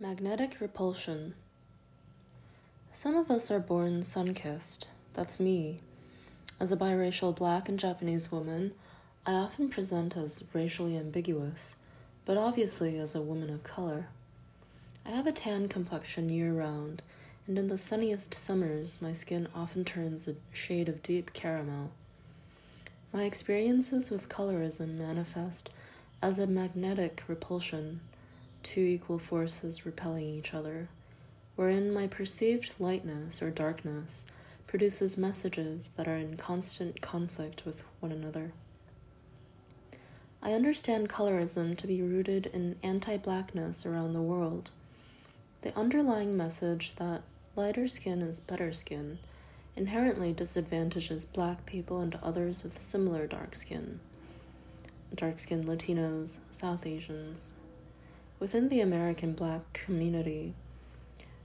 Magnetic repulsion. Some of us are born sun kissed. That's me. As a biracial black and Japanese woman, I often present as racially ambiguous, but obviously as a woman of color. I have a tan complexion year round, and in the sunniest summers, my skin often turns a shade of deep caramel. My experiences with colorism manifest as a magnetic repulsion two equal forces repelling each other, wherein my perceived lightness or darkness produces messages that are in constant conflict with one another. I understand colorism to be rooted in anti blackness around the world. The underlying message that lighter skin is better skin inherently disadvantages black people and others with similar dark skin. Dark skinned Latinos, South Asians, Within the American black community,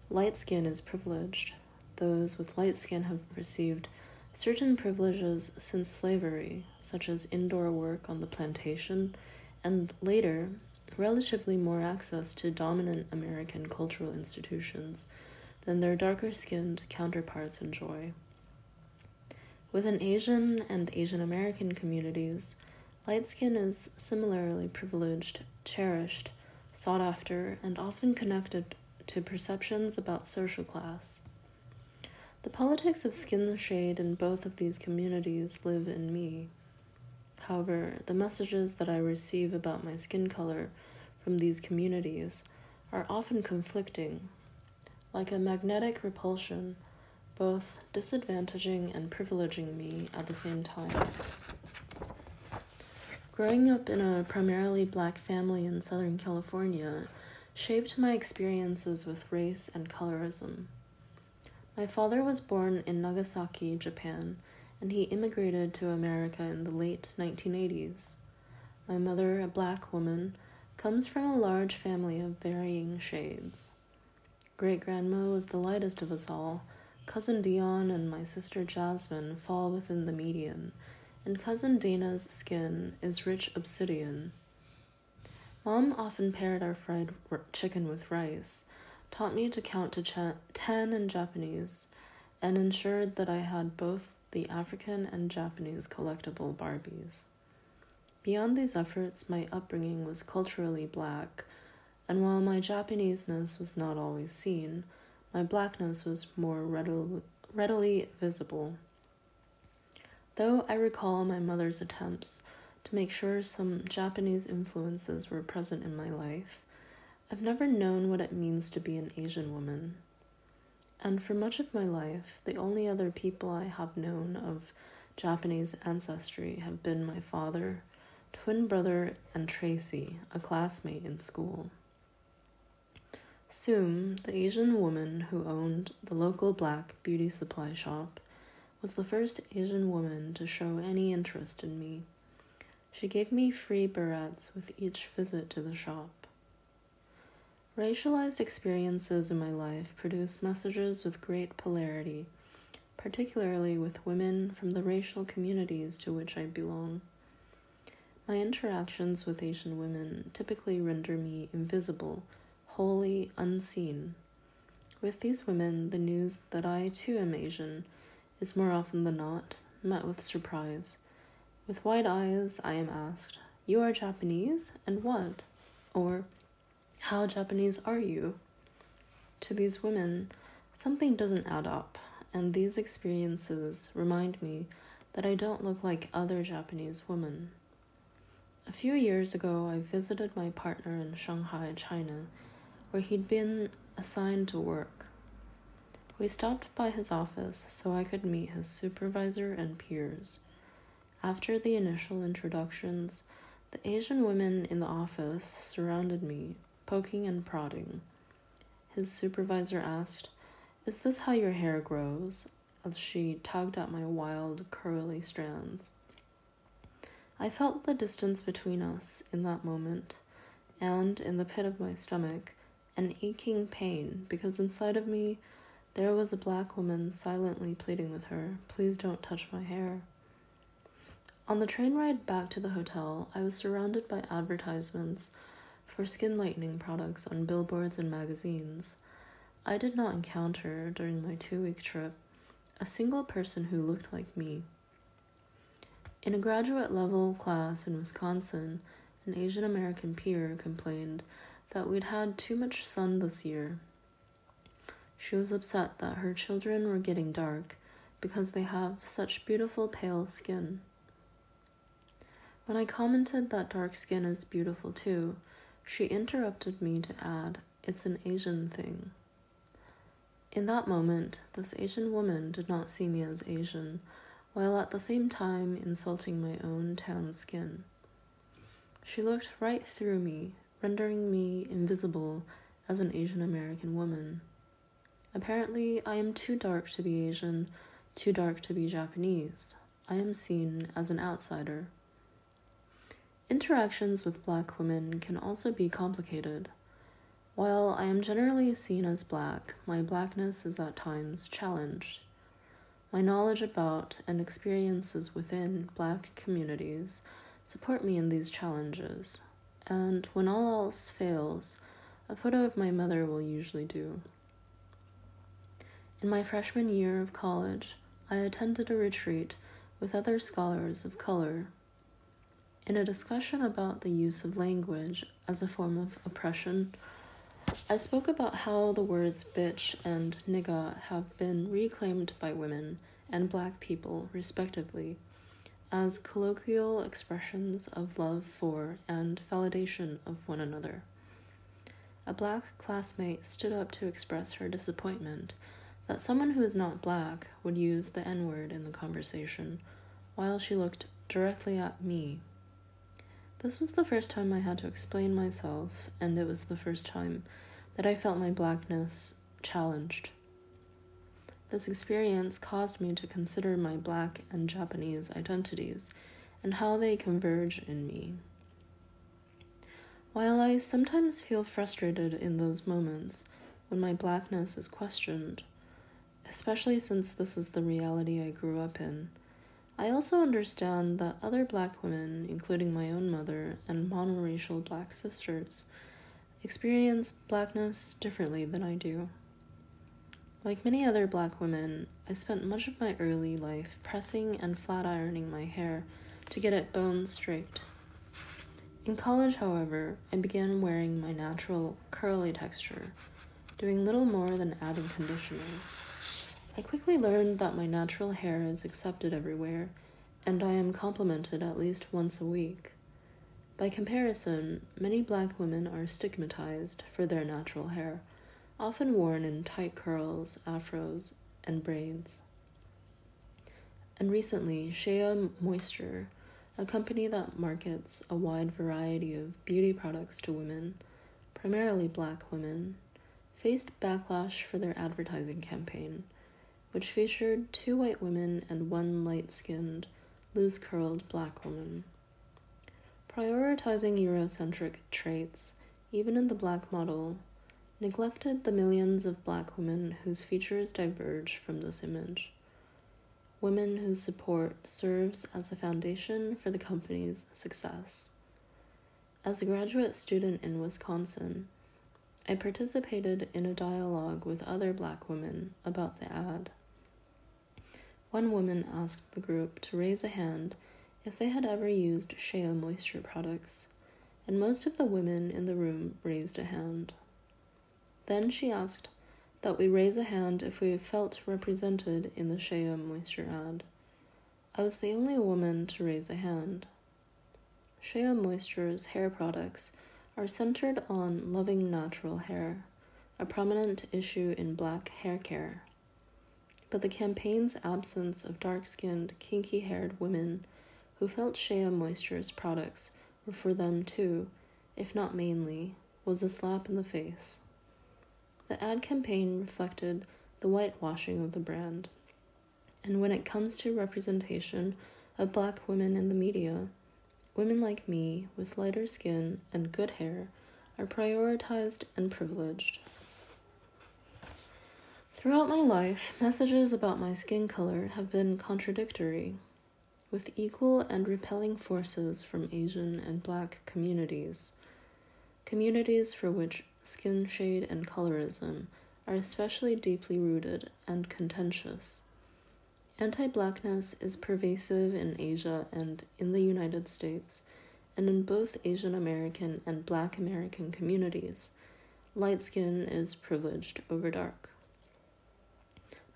light skin is privileged. Those with light skin have received certain privileges since slavery, such as indoor work on the plantation, and later, relatively more access to dominant American cultural institutions than their darker skinned counterparts enjoy. Within Asian and Asian American communities, light skin is similarly privileged, cherished, sought after, and often connected to perceptions about social class. The politics of skin shade in both of these communities live in me. However, the messages that I receive about my skin color from these communities are often conflicting, like a magnetic repulsion, both disadvantaging and privileging me at the same time. Growing up in a primarily black family in Southern California shaped my experiences with race and colorism. My father was born in Nagasaki, Japan, and he immigrated to America in the late 1980s. My mother, a black woman, comes from a large family of varying shades. Great grandma was the lightest of us all. Cousin Dion and my sister Jasmine fall within the median, and Cousin Dana's skin is rich obsidian. Mom often paired our fried chicken with rice, taught me to count to 10 in Japanese, and ensured that I had both the African and Japanese collectible Barbies. Beyond these efforts, my upbringing was culturally black, and while my Japaneseness was not always seen, my blackness was more readily, readily visible. Though I recall my mother's attempts to make sure some Japanese influences were present in my life, I've never known what it means to be an Asian woman. And for much of my life, the only other people I have known of Japanese ancestry have been my father, twin brother, and Tracy, a classmate in school. Soon, the Asian woman who owned the local black beauty supply shop, was the first Asian woman to show any interest in me. She gave me free barrettes with each visit to the shop. Racialized experiences in my life produce messages with great polarity, particularly with women from the racial communities to which I belong. My interactions with Asian women typically render me invisible, wholly unseen. With these women, the news that I too am Asian is more often than not met with surprise. With wide eyes, I am asked, You are Japanese? And what? Or, How Japanese are you? To these women, something doesn't add up, and these experiences remind me that I don't look like other Japanese women. A few years ago, I visited my partner in Shanghai, China, where he'd been assigned to work. We stopped by his office so I could meet his supervisor and peers. After the initial introductions, the Asian women in the office surrounded me, poking and prodding. His supervisor asked, Is this how your hair grows? as she tugged at my wild, curly strands. I felt the distance between us in that moment, and in the pit of my stomach, an aching pain because inside of me there was a black woman silently pleading with her, Please don't touch my hair. On the train ride back to the hotel, I was surrounded by advertisements for skin lightening products on billboards and magazines, I did not encounter, during my two week trip, a single person who looked like me. In a graduate level class in Wisconsin, an Asian American peer complained that we'd had too much sun this year. She was upset that her children were getting dark because they have such beautiful pale skin. When I commented that dark skin is beautiful too, she interrupted me to add, It's an Asian thing. In that moment, this Asian woman did not see me as Asian, while at the same time insulting my own tan skin. She looked right through me, rendering me invisible as an Asian American woman. Apparently, I am too dark to be Asian, too dark to be Japanese. I am seen as an outsider. Interactions with black women can also be complicated. While I am generally seen as black, my blackness is at times challenged. My knowledge about and experiences within black communities support me in these challenges, and when all else fails, a photo of my mother will usually do. In my freshman year of college, I attended a retreat with other scholars of color. In a discussion about the use of language as a form of oppression, I spoke about how the words bitch and nigga have been reclaimed by women and black people, respectively, as colloquial expressions of love for and validation of one another. A black classmate stood up to express her disappointment that someone who is not black would use the N word in the conversation while she looked directly at me. This was the first time I had to explain myself, and it was the first time that I felt my blackness challenged. This experience caused me to consider my black and Japanese identities and how they converge in me. While I sometimes feel frustrated in those moments when my blackness is questioned, especially since this is the reality I grew up in, I also understand that other black women, including my own mother and monoracial black sisters, experience blackness differently than I do. Like many other black women, I spent much of my early life pressing and flat ironing my hair to get it bone straight. In college, however, I began wearing my natural curly texture, doing little more than adding conditioner. I quickly learned that my natural hair is accepted everywhere, and I am complimented at least once a week. By comparison, many black women are stigmatized for their natural hair, often worn in tight curls, afros, and braids. And recently, Shea Moisture, a company that markets a wide variety of beauty products to women, primarily black women, faced backlash for their advertising campaign, which featured two white women and one light skinned, loose curled black woman. Prioritizing Eurocentric traits, even in the black model, neglected the millions of black women whose features diverge from this image. Women whose support serves as a foundation for the company's success. As a graduate student in Wisconsin, I participated in a dialogue with other black women about the ad. One woman asked the group to raise a hand if they had ever used Shea moisture products, and most of the women in the room raised a hand. Then she asked that we raise a hand if we felt represented in the Shea moisture ad. I was the only woman to raise a hand. Shea Moisture's hair products are centered on loving natural hair, a prominent issue in black hair care. But the campaign's absence of dark skinned, kinky haired women who felt Shea Moisture's products were for them too, if not mainly, was a slap in the face. The ad campaign reflected the whitewashing of the brand. And when it comes to representation of black women in the media, women like me with lighter skin and good hair are prioritized and privileged. Throughout my life, messages about my skin color have been contradictory with equal and repelling forces from Asian and Black communities. communities for which skin shade and colorism are especially deeply rooted and contentious. Anti blackness is pervasive in Asia and in the United States, and in both Asian American and Black American communities. Light skin is privileged over dark.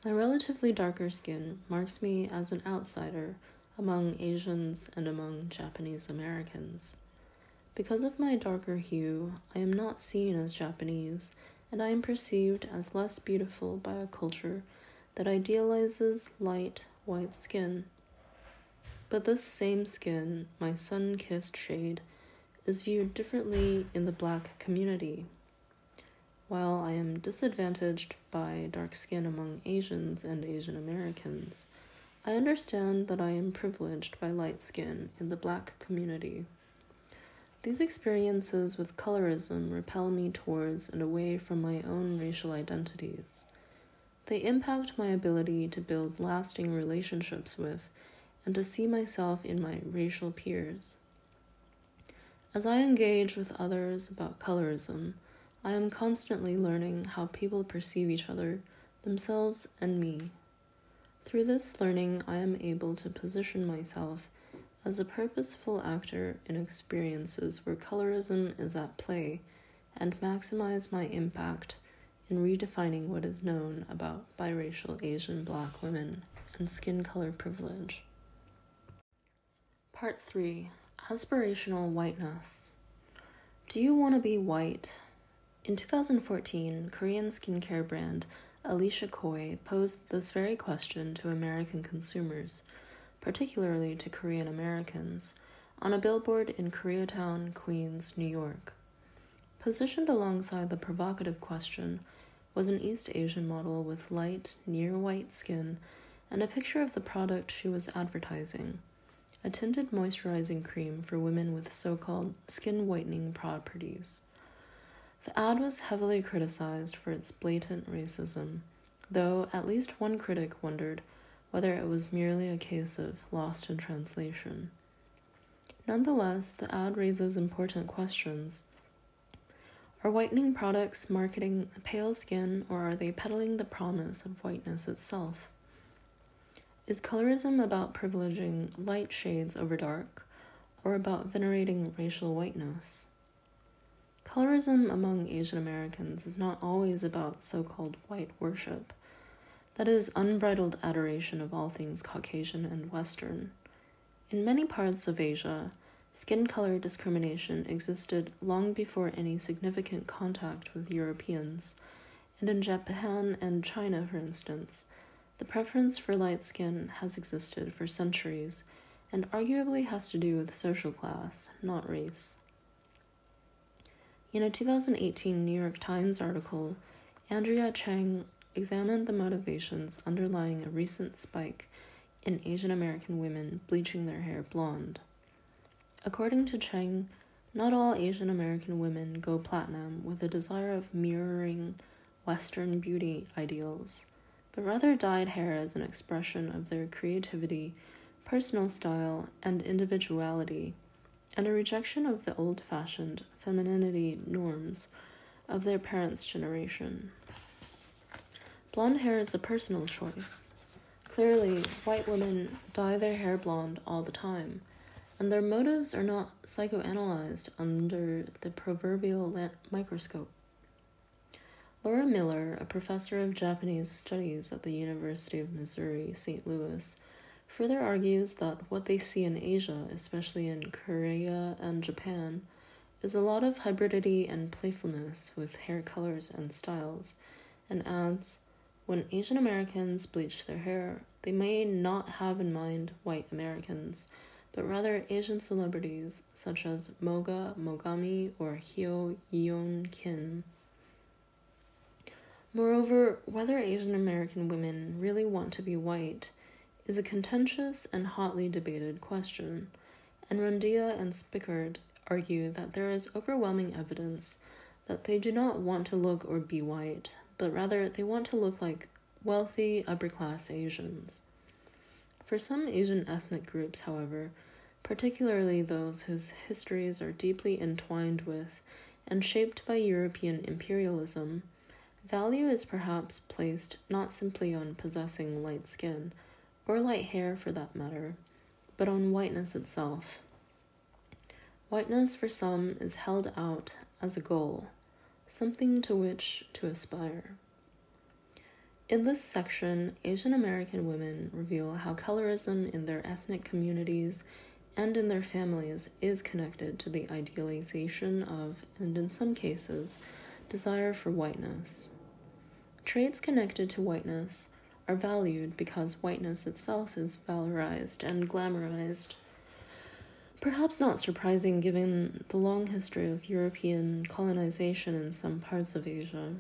My relatively darker skin marks me as an outsider among Asians and among Japanese Americans. Because of my darker hue, I am not seen as Japanese, and I am perceived as less beautiful by a culture that idealizes light white skin. But this same skin, my sun kissed shade, is viewed differently in the black community. While I am disadvantaged by dark skin among Asians and Asian Americans, I understand that I am privileged by light skin in the black community. These experiences with colorism repel me towards and away from my own racial identities. They impact my ability to build lasting relationships with and to see myself in my racial peers. As I engage with others about colorism, I am constantly learning how people perceive each other, themselves, and me. Through this learning, I am able to position myself as a purposeful actor in experiences where colorism is at play and maximize my impact in redefining what is known about biracial Asian black women and skin color privilege. Part 3 Aspirational Whiteness. Do you want to be white? In 2014, Korean skincare brand Elishacoy posed this very question to American consumers, particularly to Korean Americans, on a billboard in Koreatown, Queens, New York. Positioned alongside the provocative question was an East Asian model with light, near white skin and a picture of the product she was advertising a tinted moisturizing cream for women with so called skin whitening properties. The ad was heavily criticized for its blatant racism, though at least one critic wondered whether it was merely a case of lost in translation. Nonetheless, the ad raises important questions. Are whitening products marketing pale skin, or are they peddling the promise of whiteness itself? Is colorism about privileging light shades over dark, or about venerating racial whiteness? Colorism among Asian Americans is not always about so called white worship, that is, unbridled adoration of all things Caucasian and Western. In many parts of Asia, skin color discrimination existed long before any significant contact with Europeans, and in Japan and China, for instance, the preference for light skin has existed for centuries and arguably has to do with social class, not race. In a 2018 New York Times article, Andrea Chang examined the motivations underlying a recent spike in Asian American women bleaching their hair blonde. According to Chang, not all Asian American women go platinum with a desire of mirroring Western beauty ideals, but rather dyed hair as an expression of their creativity, personal style, and individuality and a rejection of the old fashioned femininity norms of their parents' generation. Blonde hair is a personal choice. Clearly, white women dye their hair blonde all the time, and their motives are not psychoanalyzed under the proverbial la- microscope. Laura Miller, a professor of Japanese studies at the University of Missouri St. Louis, further argues that what they see in Asia, especially in Korea and Japan, is a lot of hybridity and playfulness with hair colors and styles, and adds when Asian Americans bleach their hair, they may not have in mind white Americans, but rather Asian celebrities such as Moga Mogami or Hyo Yeon Kim. Moreover, whether Asian American women really want to be white is a contentious and hotly debated question, and Rondilla and Spickard argue that there is overwhelming evidence that they do not want to look or be white, but rather they want to look like wealthy upper class Asians. For some Asian ethnic groups, however, particularly those whose histories are deeply entwined with and shaped by European imperialism, value is perhaps placed not simply on possessing light skin, or light hair for that matter, but on whiteness itself. Whiteness for some is held out as a goal, something to which to aspire. In this section, Asian American women reveal how colorism in their ethnic communities and in their families is connected to the idealization of, and in some cases, desire for whiteness. Traits connected to whiteness are valued because whiteness itself is valorized and glamorized. Perhaps not surprising given the long history of European colonization in some parts of Asia,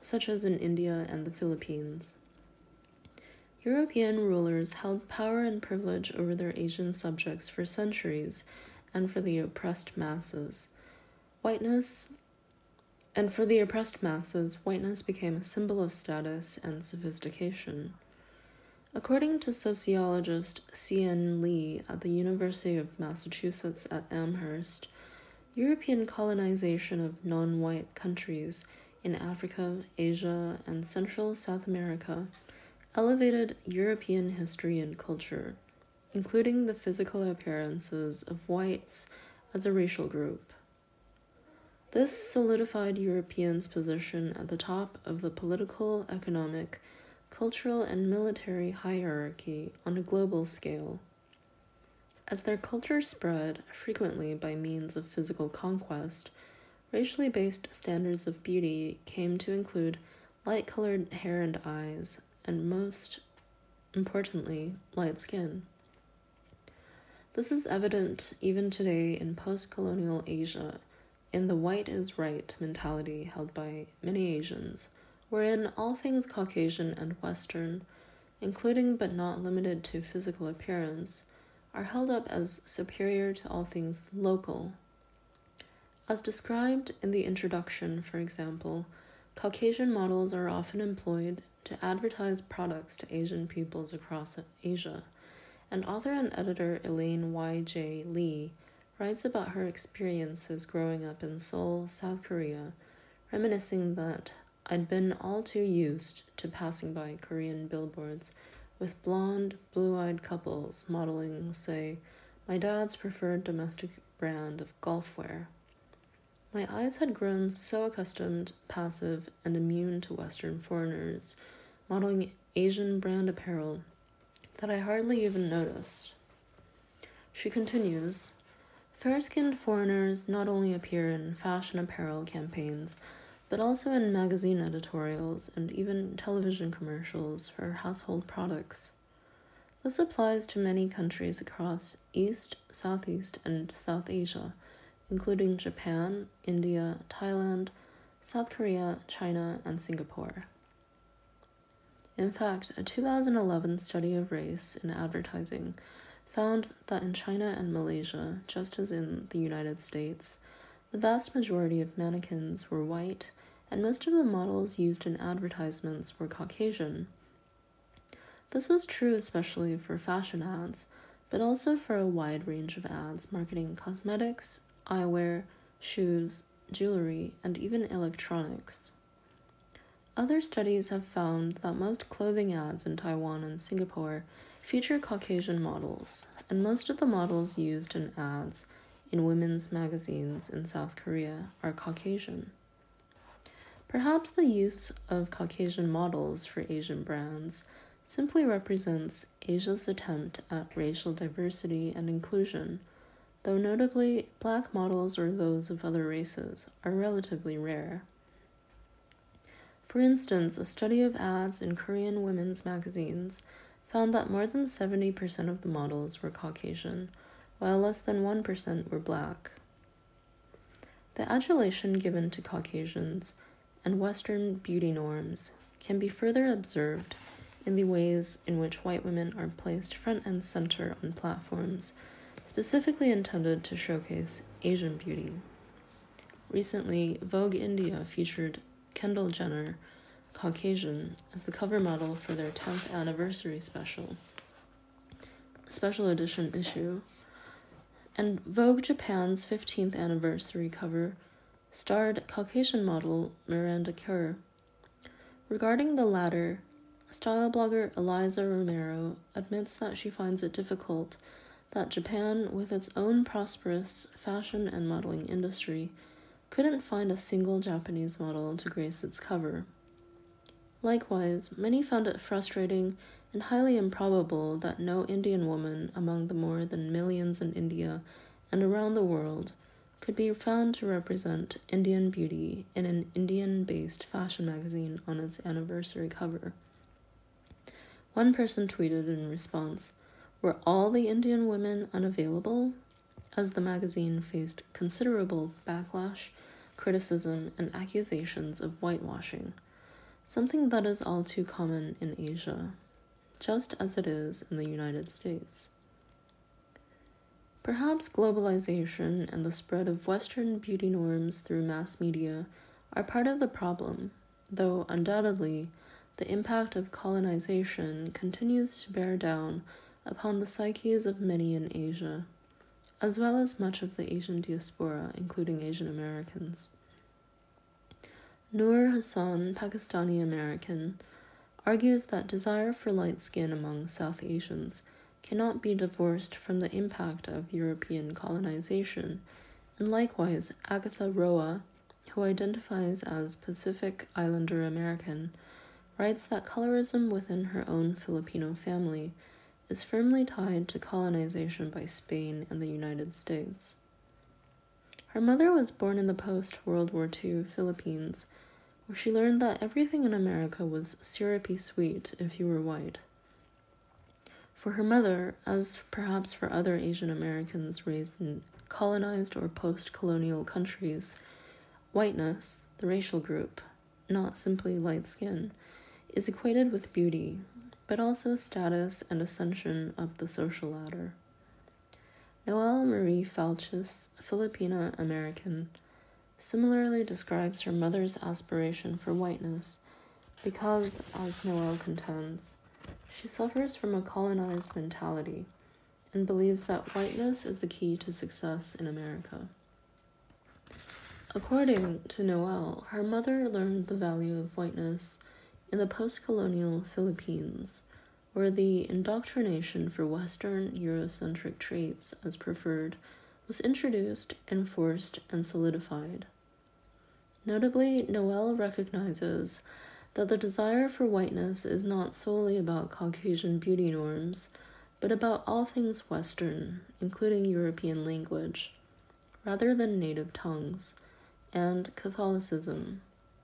such as in India and the Philippines. European rulers held power and privilege over their Asian subjects for centuries and for the oppressed masses. Whiteness and for the oppressed masses, whiteness became a symbol of status and sophistication. According to sociologist C.N. Le at the University of Massachusetts at Amherst, European colonization of non white countries in Africa, Asia, and Central South America elevated European history and culture, including the physical appearances of whites as a racial group. This solidified Europeans' position at the top of the political, economic, cultural, and military hierarchy on a global scale. As their culture spread, frequently by means of physical conquest, racially based standards of beauty came to include light colored hair and eyes, and most importantly, light skin. This is evident even today in post colonial Asia in the white is right mentality held by many Asians, wherein all things Caucasian and Western, including but not limited to physical appearance, are held up as superior to all things local. As described in the introduction, for example, Caucasian models are often employed to advertise products to Asian peoples across Asia, and author and editor Elaine Y. J. Lee writes about her experiences growing up in Seoul, South Korea, reminiscing that I'd been all too used to passing by Korean billboards with blonde, blue eyed couples modeling, say, my dad's preferred domestic brand of golfwear. My eyes had grown so accustomed, passive, and immune to Western foreigners modeling Asian brand apparel that I hardly even noticed. She continues Fair skinned foreigners not only appear in fashion apparel campaigns, but also in magazine editorials and even television commercials for household products. This applies to many countries across East, Southeast, and South Asia, including Japan, India, Thailand, South Korea, China, and Singapore. In fact, a 2011 study of race in advertising found that in China and Malaysia, just as in the United States, the vast majority of mannequins were white, and most of the models used in advertisements were Caucasian. This was true especially for fashion ads, but also for a wide range of ads marketing cosmetics, eyewear, shoes, jewelry, and even electronics. Other studies have found that most clothing ads in Taiwan and Singapore feature Caucasian models, and most of the models used in ads in women's magazines in South Korea are Caucasian. Perhaps the use of Caucasian models for Asian brands simply represents Asia's attempt at racial diversity and inclusion, though notably, black models or those of other races are relatively rare. For instance, a study of ads in Korean women's magazines found that more than 70% of the models were Caucasian, while less than 1% were black. The adulation given to Caucasians and Western beauty norms can be further observed in the ways in which white women are placed front and center on platforms specifically intended to showcase Asian beauty. Recently, Vogue India featured Kendall Jenner Caucasian as the cover model for their 10th anniversary special, special edition issue. And Vogue Japan's 15th anniversary cover starred Caucasian model Miranda Kerr. Regarding the latter, style blogger Eliza Romero admits that she finds it difficult that Japan, with its own prosperous fashion and modeling industry, couldn't find a single Japanese model to grace its cover. Likewise, many found it frustrating and highly improbable that no Indian woman among the more than millions in India and around the world could be found to represent Indian beauty in an Indian based fashion magazine on its anniversary cover. One person tweeted in response Were all the Indian women unavailable? As the magazine faced considerable backlash, criticism, and accusations of whitewashing, something that is all too common in Asia, just as it is in the United States. Perhaps globalization and the spread of Western beauty norms through mass media are part of the problem, though undoubtedly the impact of colonization continues to bear down upon the psyches of many in Asia, as well as much of the Asian diaspora, including Asian Americans. Noor Hassan, Pakistani American, argues that desire for light skin among South Asians cannot be divorced from the impact of European colonization, and likewise Agatha Roa, who identifies as Pacific Islander American, writes that colorism within her own Filipino family is firmly tied to colonization by Spain and the United States. Her mother was born in the post World War II Philippines, where she learned that everything in America was syrupy sweet if you were white. For her mother, as perhaps for other Asian Americans raised in colonized or post colonial countries, whiteness, the racial group, not simply light skin, is equated with beauty, but also status and ascension up the social ladder. Noelle Marie Falchis, Filipina American, similarly describes her mother's aspiration for whiteness because, as Noelle contends, she suffers from a colonized mentality and believes that whiteness is the key to success in America. According to Noelle, her mother learned the value of whiteness in the post colonial Philippines, where the indoctrination for Western Eurocentric traits as preferred was introduced, enforced, and solidified. Notably, Noelle recognizes that the desire for whiteness is not solely about Caucasian beauty norms, but about all things Western, including European language, rather than native tongues, and Catholicism,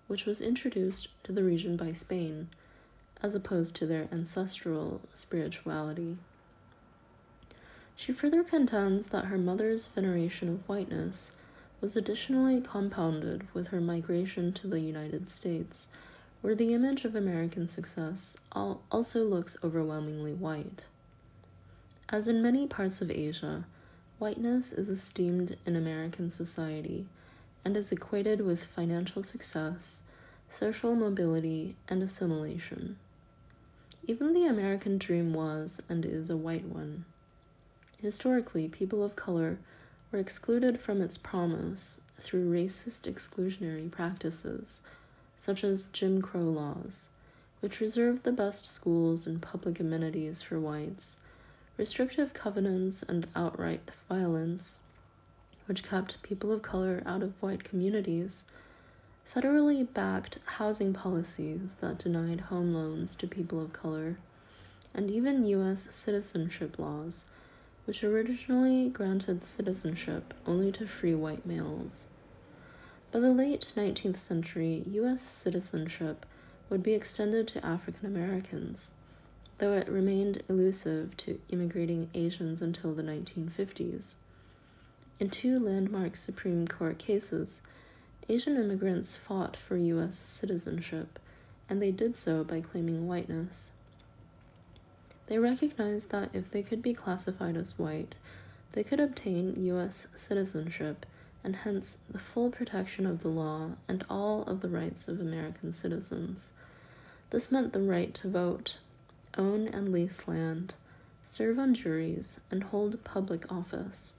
which was introduced to the region by Spain, as opposed to their ancestral spirituality. She further contends that her mother's veneration of whiteness was additionally compounded with her migration to the United States where the image of American success also looks overwhelmingly white. As in many parts of Asia, whiteness is esteemed in American society and is equated with financial success, social mobility, and assimilation. Even the American dream was and is a white one. Historically, people of color were excluded from its promise through racist exclusionary practices such as Jim Crow laws, which reserved the best schools and public amenities for whites, restrictive covenants, and outright violence, which kept people of color out of white communities, federally backed housing policies that denied home loans to people of color, and even U.S. citizenship laws, which originally granted citizenship only to free white males. By the late 19th century, U.S. citizenship would be extended to African Americans, though it remained elusive to immigrating Asians until the 1950s. In two landmark Supreme Court cases, Asian immigrants fought for U.S. citizenship, and they did so by claiming whiteness. They recognized that if they could be classified as white, they could obtain U.S. citizenship and hence the full protection of the law and all of the rights of American citizens. This meant the right to vote, own and lease land, serve on juries, and hold public office.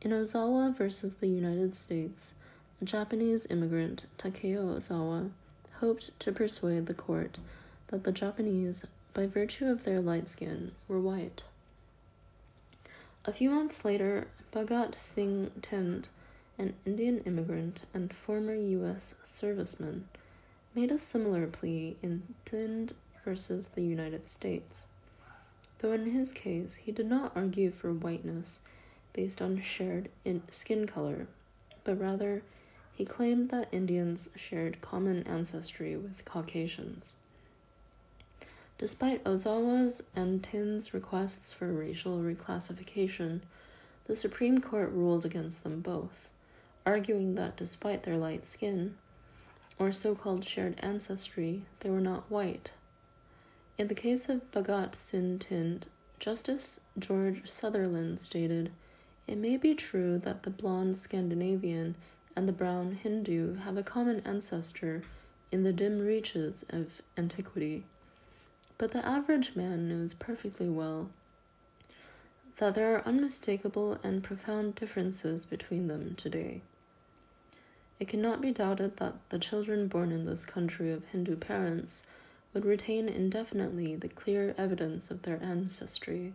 In Ozawa versus the United States, a Japanese immigrant, Takao Ozawa, hoped to persuade the court that the Japanese, by virtue of their light skin, were white. A few months later, Bhagat Singh Thind, an Indian immigrant and former U.S. serviceman, made a similar plea in Thind versus the United States, though in his case he did not argue for whiteness based on shared skin color, but rather he claimed that Indians shared common ancestry with Caucasians. Despite Ozawa's and Thind's requests for racial reclassification, the Supreme Court ruled against them both, arguing that despite their light skin, or so called shared ancestry, they were not white. In the case of Bhagat Singh Thind, Justice George Sutherland stated, It may be true that the blonde Scandinavian and the brown Hindu have a common ancestor in the dim reaches of antiquity. But the average man knows perfectly well that there are unmistakable and profound differences between them today. It cannot be doubted that the children born in this country of Hindu parents would retain indefinitely the clear evidence of their ancestry.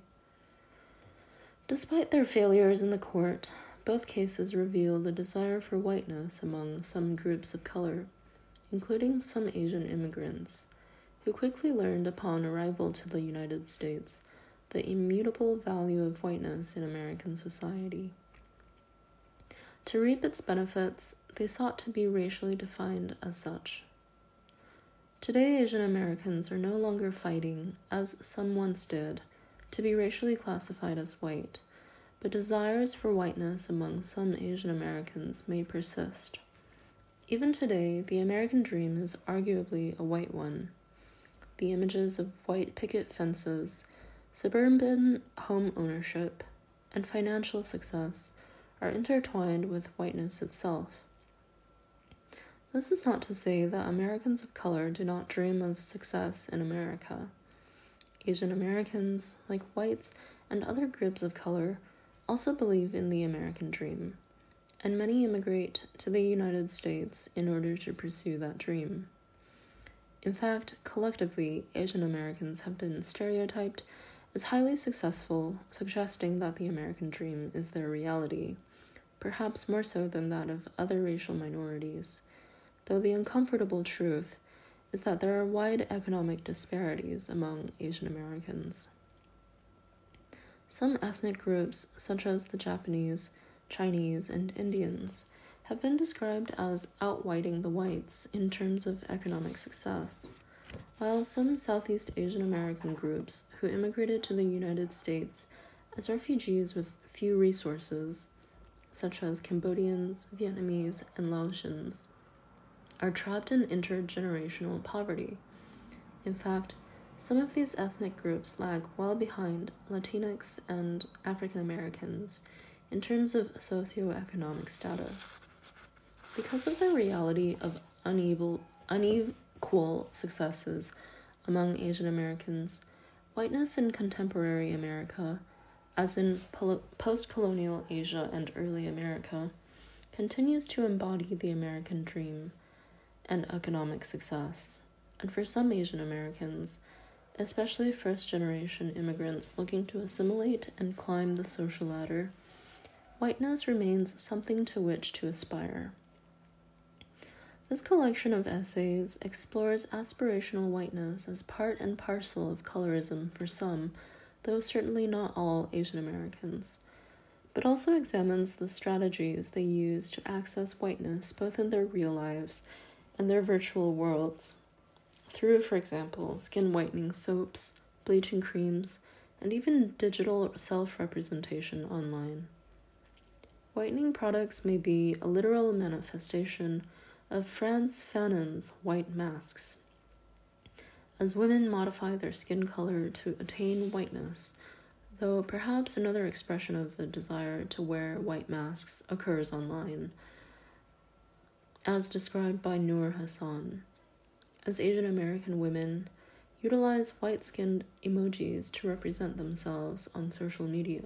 Despite their failures in the court, both cases reveal the desire for whiteness among some groups of color, including some Asian immigrants, who quickly learned upon arrival to the United States the immutable value of whiteness in American society. To reap its benefits, they sought to be racially defined as such. Today, Asian Americans are no longer fighting, as some once did, to be racially classified as white but desires for whiteness among some Asian Americans may persist. Even today, the American dream is arguably a white one. The images of white picket fences, suburban home ownership, and financial success are intertwined with whiteness itself. This is not to say that Americans of color do not dream of success in America. Asian Americans, like whites and other groups of color, also believe in the American dream, and many immigrate to the United States in order to pursue that dream. In fact, collectively, Asian Americans have been stereotyped as highly successful, suggesting that the American dream is their reality, perhaps more so than that of other racial minorities, though the uncomfortable truth is that there are wide economic disparities among Asian Americans. Some ethnic groups, such as the Japanese, Chinese, and Indians, have been described as outwhiting the whites in terms of economic success, while some Southeast Asian American groups who immigrated to the United States as refugees with few resources, such as Cambodians, Vietnamese, and Laotians, are trapped in intergenerational poverty. In fact, some of these ethnic groups lag well behind Latinx and African Americans in terms of socioeconomic status. Because of the reality of unequal, unequal successes among Asian Americans, whiteness in contemporary America, as in post colonial Asia and early America, continues to embody the American dream and economic success. And for some Asian Americans, especially first generation immigrants looking to assimilate and climb the social ladder, whiteness remains something to which to aspire. This collection of essays explores aspirational whiteness as part and parcel of colorism for some, though certainly not all Asian Americans, but also examines the strategies they use to access whiteness both in their real lives and their virtual worlds through, for example, skin whitening soaps, bleaching creams, and even digital self representation online. Whitening products may be a literal manifestation of Frantz Fanon's white masks. As women modify their skin color to attain whiteness, though perhaps another expression of the desire to wear white masks occurs online, as described by Noor Hassan as Asian American women utilize white skinned emojis to represent themselves on social media.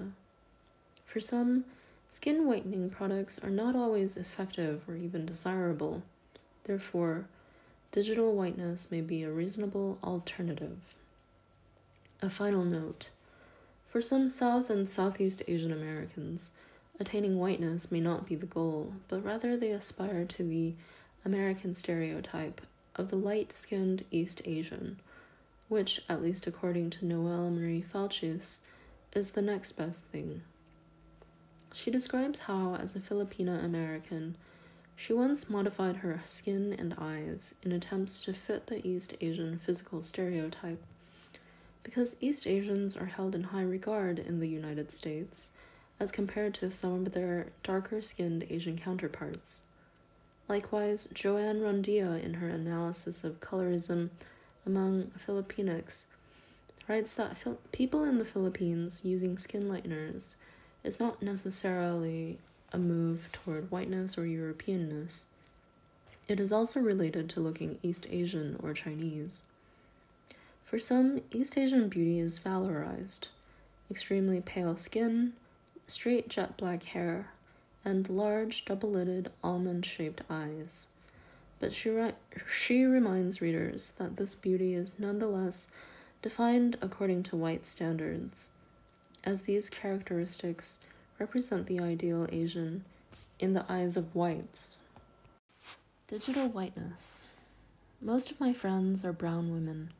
For some, Skin whitening products are not always effective or even desirable. Therefore, digital whiteness may be a reasonable alternative. A final note for some South and Southeast Asian Americans, attaining whiteness may not be the goal, but rather they aspire to the American stereotype of the light skinned East Asian, which, at least according to Noelle Marie Falchus, is the next best thing. She describes how, as a Filipina American, she once modified her skin and eyes in attempts to fit the East Asian physical stereotype. Because East Asians are held in high regard in the United States, as compared to some of their darker skinned Asian counterparts. Likewise, Joanne Rondilla, in her analysis of colorism among Filipinx, writes that Fil- people in the Philippines using skin lighteners is not necessarily a move toward whiteness or Europeanness. It is also related to looking East Asian or Chinese. For some, East Asian beauty is valorized extremely pale skin, straight jet black hair, and large double lidded almond shaped eyes. But she, ri- she reminds readers that this beauty is nonetheless defined according to white standards, as these characteristics represent the ideal Asian in the eyes of whites. Digital whiteness. Most of my friends are brown women.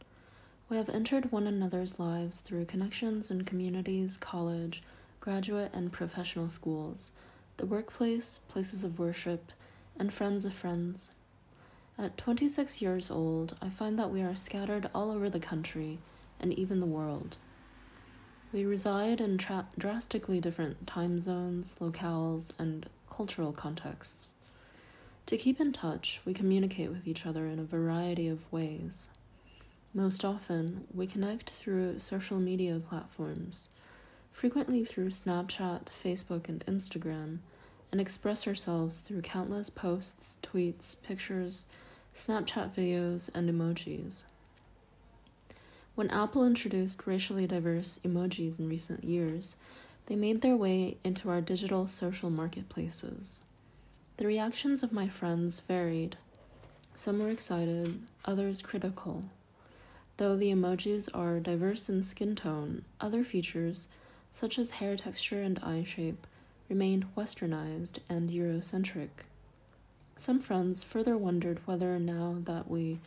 We have entered one another's lives through connections in communities, college, graduate and professional schools the workplace, places of worship, and friends of friends. At 26 years old, I find that we are scattered all over the country and even the world. We reside in tra- drastically different time zones, locales, and cultural contexts. To keep in touch, we communicate with each other in a variety of ways. Most often, we connect through social media platforms frequently through Snapchat, Facebook, and Instagram, and express ourselves through countless posts, tweets, pictures, Snapchat videos, and emojis. When Apple introduced racially diverse emojis in recent years, they made their way into our digital social marketplaces. The reactions of my friends varied. Some were excited, others critical. Though the emojis are diverse in skin tone, other features such as hair texture and eye shape, remained westernized and Eurocentric. Some friends further wondered whether now that we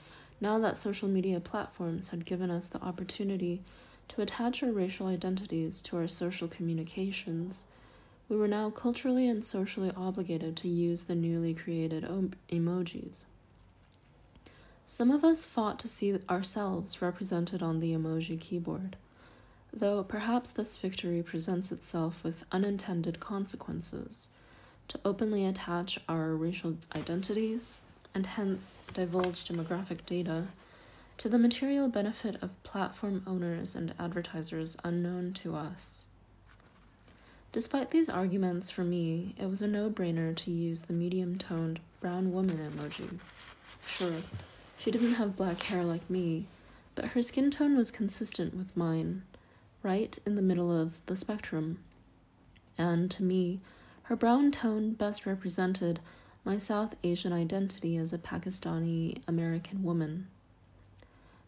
now that social media platforms had given us the opportunity to attach our racial identities to our social communications, we were now culturally and socially obligated to use the newly created emojis. Some of us fought to see ourselves represented on the emoji keyboard though perhaps this victory presents itself with unintended consequences to openly attach our racial identities and hence divulge demographic data to the material benefit of platform owners and advertisers unknown to us. Despite these arguments, for me, it was a no brainer to use the medium toned brown woman emoji. Sure, she didn't have black hair like me, but her skin tone was consistent with mine right in the middle of the spectrum. And to me, her brown tone best represented my South Asian identity as a Pakistani American woman.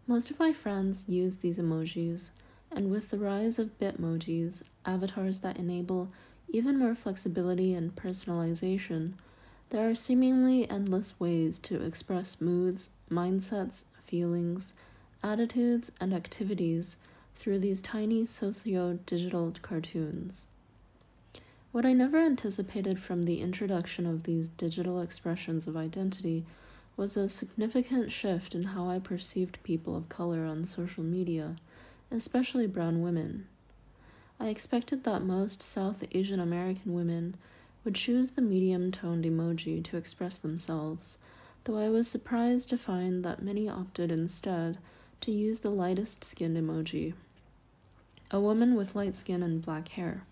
Most of my friends use these emojis, and with the rise of Bitmojis, avatars that enable even more flexibility and personalization, there are seemingly endless ways to express moods, mindsets, feelings, attitudes, and activities through these tiny socio digital cartoons. What I never anticipated from the introduction of these digital expressions of identity was a significant shift in how I perceived people of color on social media, especially brown women. I expected that most South Asian American women would choose the medium toned emoji to express themselves, though I was surprised to find that many opted instead to use the lightest skinned emoji a woman with light skin and black hair.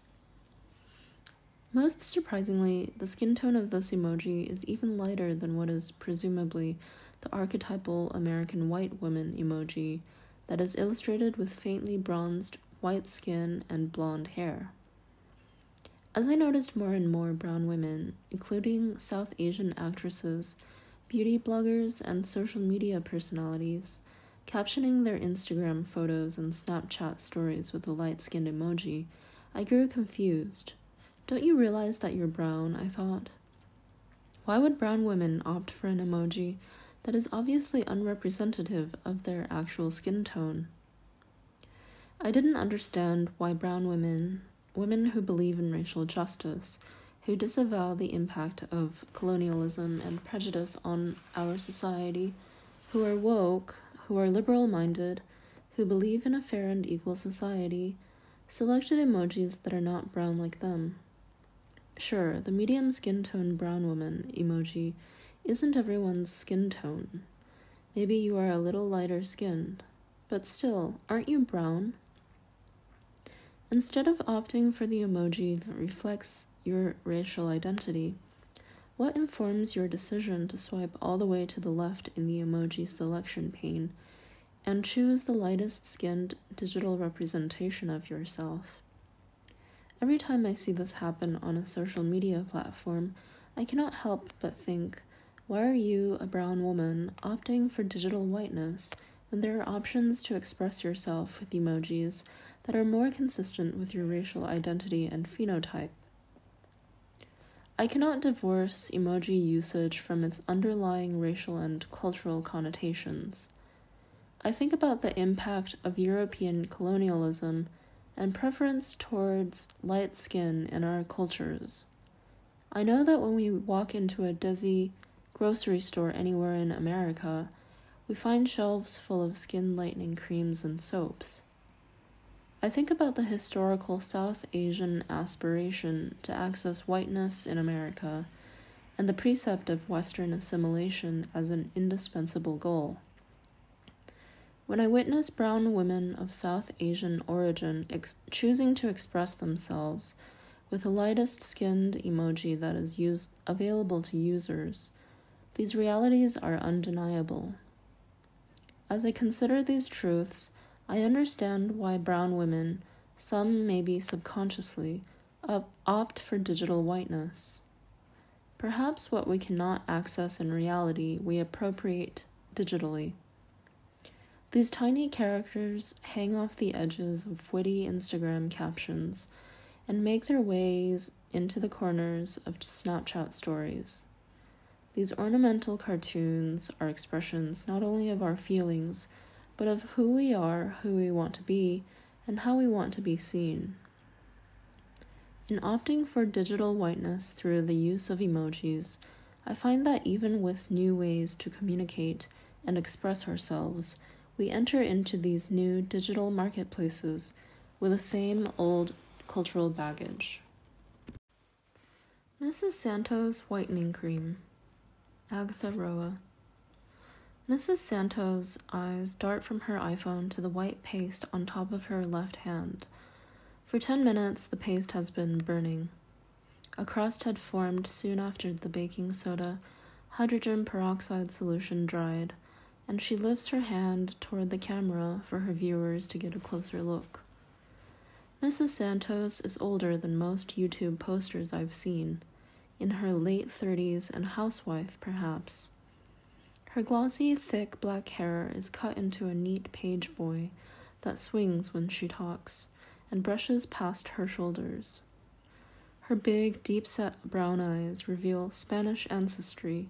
Most surprisingly, the skin tone of this emoji is even lighter than what is presumably the archetypal American white woman emoji that is illustrated with faintly bronzed white skin and blonde hair. As I noticed more and more brown women, including South Asian actresses, beauty bloggers, and social media personalities, captioning their Instagram photos and Snapchat stories with a light skinned emoji, I grew confused. Don't you realize that you're brown? I thought. Why would brown women opt for an emoji that is obviously unrepresentative of their actual skin tone? I didn't understand why brown women, women who believe in racial justice, who disavow the impact of colonialism and prejudice on our society, who are woke, who are liberal minded, who believe in a fair and equal society, selected emojis that are not brown like them. Sure, the medium skin tone brown woman emoji isn't everyone's skin tone. Maybe you are a little lighter skinned, but still, aren't you brown? Instead of opting for the emoji that reflects your racial identity, what informs your decision to swipe all the way to the left in the emoji selection pane and choose the lightest skinned digital representation of yourself? Every time I see this happen on a social media platform, I cannot help but think, why are you, a brown woman, opting for digital whiteness when there are options to express yourself with emojis that are more consistent with your racial identity and phenotype. I cannot divorce emoji usage from its underlying racial and cultural connotations. I think about the impact of European colonialism and preference towards light skin in our cultures. I know that when we walk into a Desi grocery store anywhere in America, we find shelves full of skin lightening creams and soaps. I think about the historical South Asian aspiration to access whiteness in America and the precept of Western assimilation as an indispensable goal. When I witness brown women of South Asian origin ex- choosing to express themselves with the lightest skinned emoji that is available to users, these realities are undeniable. As I consider these truths, I understand why brown women, some maybe subconsciously, opt for digital whiteness. Perhaps what we cannot access in reality, we appropriate digitally. These tiny characters hang off the edges of witty Instagram captions and make their ways into the corners of Snapchat stories. These ornamental cartoons are expressions not only of our feelings but of who we are, who we want to be, and how we want to be seen. In opting for digital whiteness through the use of emojis, I find that even with new ways to communicate and express ourselves, we enter into these new digital marketplaces with the same old cultural baggage. Mrs. Santos Whitening Cream, Agatha Roa. Mrs. Santos' eyes dart from her iPhone to the white paste on top of her left hand. For ten minutes, the paste has been burning. A crust had formed soon after the baking soda hydrogen peroxide solution dried, and she lifts her hand toward the camera for her viewers to get a closer look. Mrs. Santos is older than most YouTube posters I've seen, in her late 30s and housewife, perhaps. Her glossy, thick black hair is cut into a neat page boy that swings when she talks and brushes past her shoulders. Her big, deep set brown eyes reveal Spanish ancestry,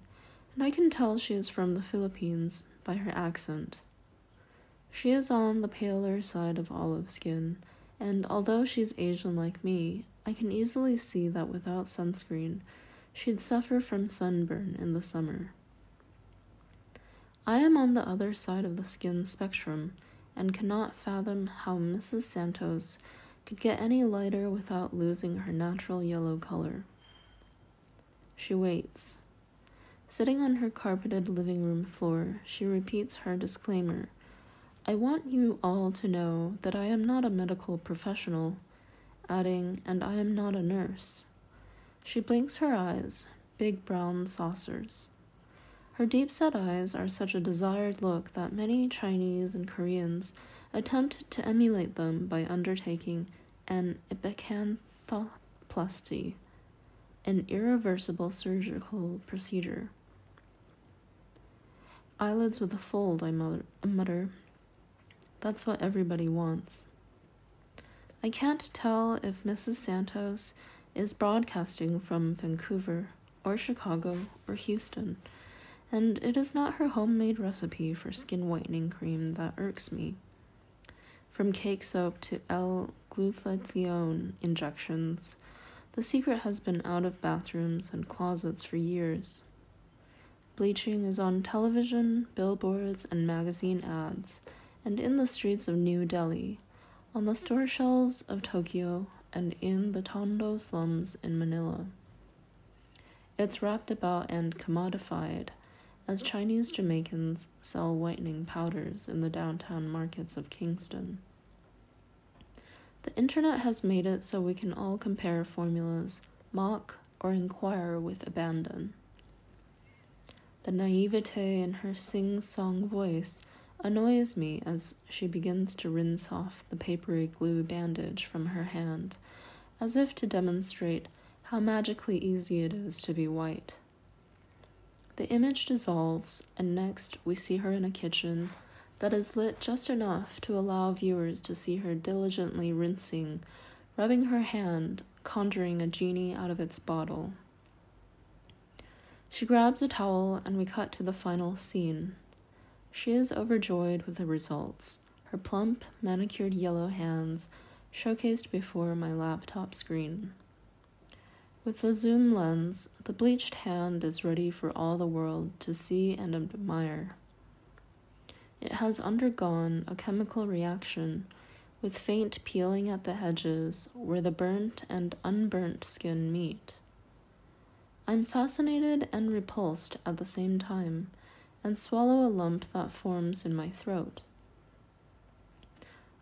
and I can tell she is from the Philippines by her accent. She is on the paler side of olive skin, and although she's Asian like me, I can easily see that without sunscreen, she'd suffer from sunburn in the summer. I am on the other side of the skin spectrum and cannot fathom how Mrs. Santos could get any lighter without losing her natural yellow color. She waits. Sitting on her carpeted living room floor, she repeats her disclaimer I want you all to know that I am not a medical professional, adding, and I am not a nurse. She blinks her eyes, big brown saucers. Her deep set eyes are such a desired look that many Chinese and Koreans attempt to emulate them by undertaking an epicanthoplastics plasty, an irreversible surgical procedure. Eyelids with a fold, I mutter. That's what everybody wants. I can't tell if Mrs. Santos is broadcasting from Vancouver or Chicago or Houston, and it is not her homemade recipe for skin whitening cream that irks me. From cake soap to L glutathione injections, the secret has been out of bathrooms and closets for years. Bleaching is on television, billboards, and magazine ads, and in the streets of New Delhi, on the store shelves of Tokyo, and in the Tondo slums in Manila. It's wrapped about and commodified as Chinese Jamaicans sell whitening powders in the downtown markets of Kingston. The internet has made it so we can all compare formulas, mock, or inquire with abandon. The naivete in her sing song voice annoys me as she begins to rinse off the papery glue bandage from her hand, as if to demonstrate how magically easy it is to be white. The image dissolves, and next we see her in a kitchen that is lit just enough to allow viewers to see her diligently rinsing, rubbing her hand, conjuring a genie out of its bottle. She grabs a towel, and we cut to the final scene. She is overjoyed with the results, her plump, manicured yellow hands showcased before my laptop screen. With the zoom lens, the bleached hand is ready for all the world to see and admire. It has undergone a chemical reaction, with faint peeling at the edges where the burnt and unburnt skin meet. I'm fascinated and repulsed at the same time, and swallow a lump that forms in my throat.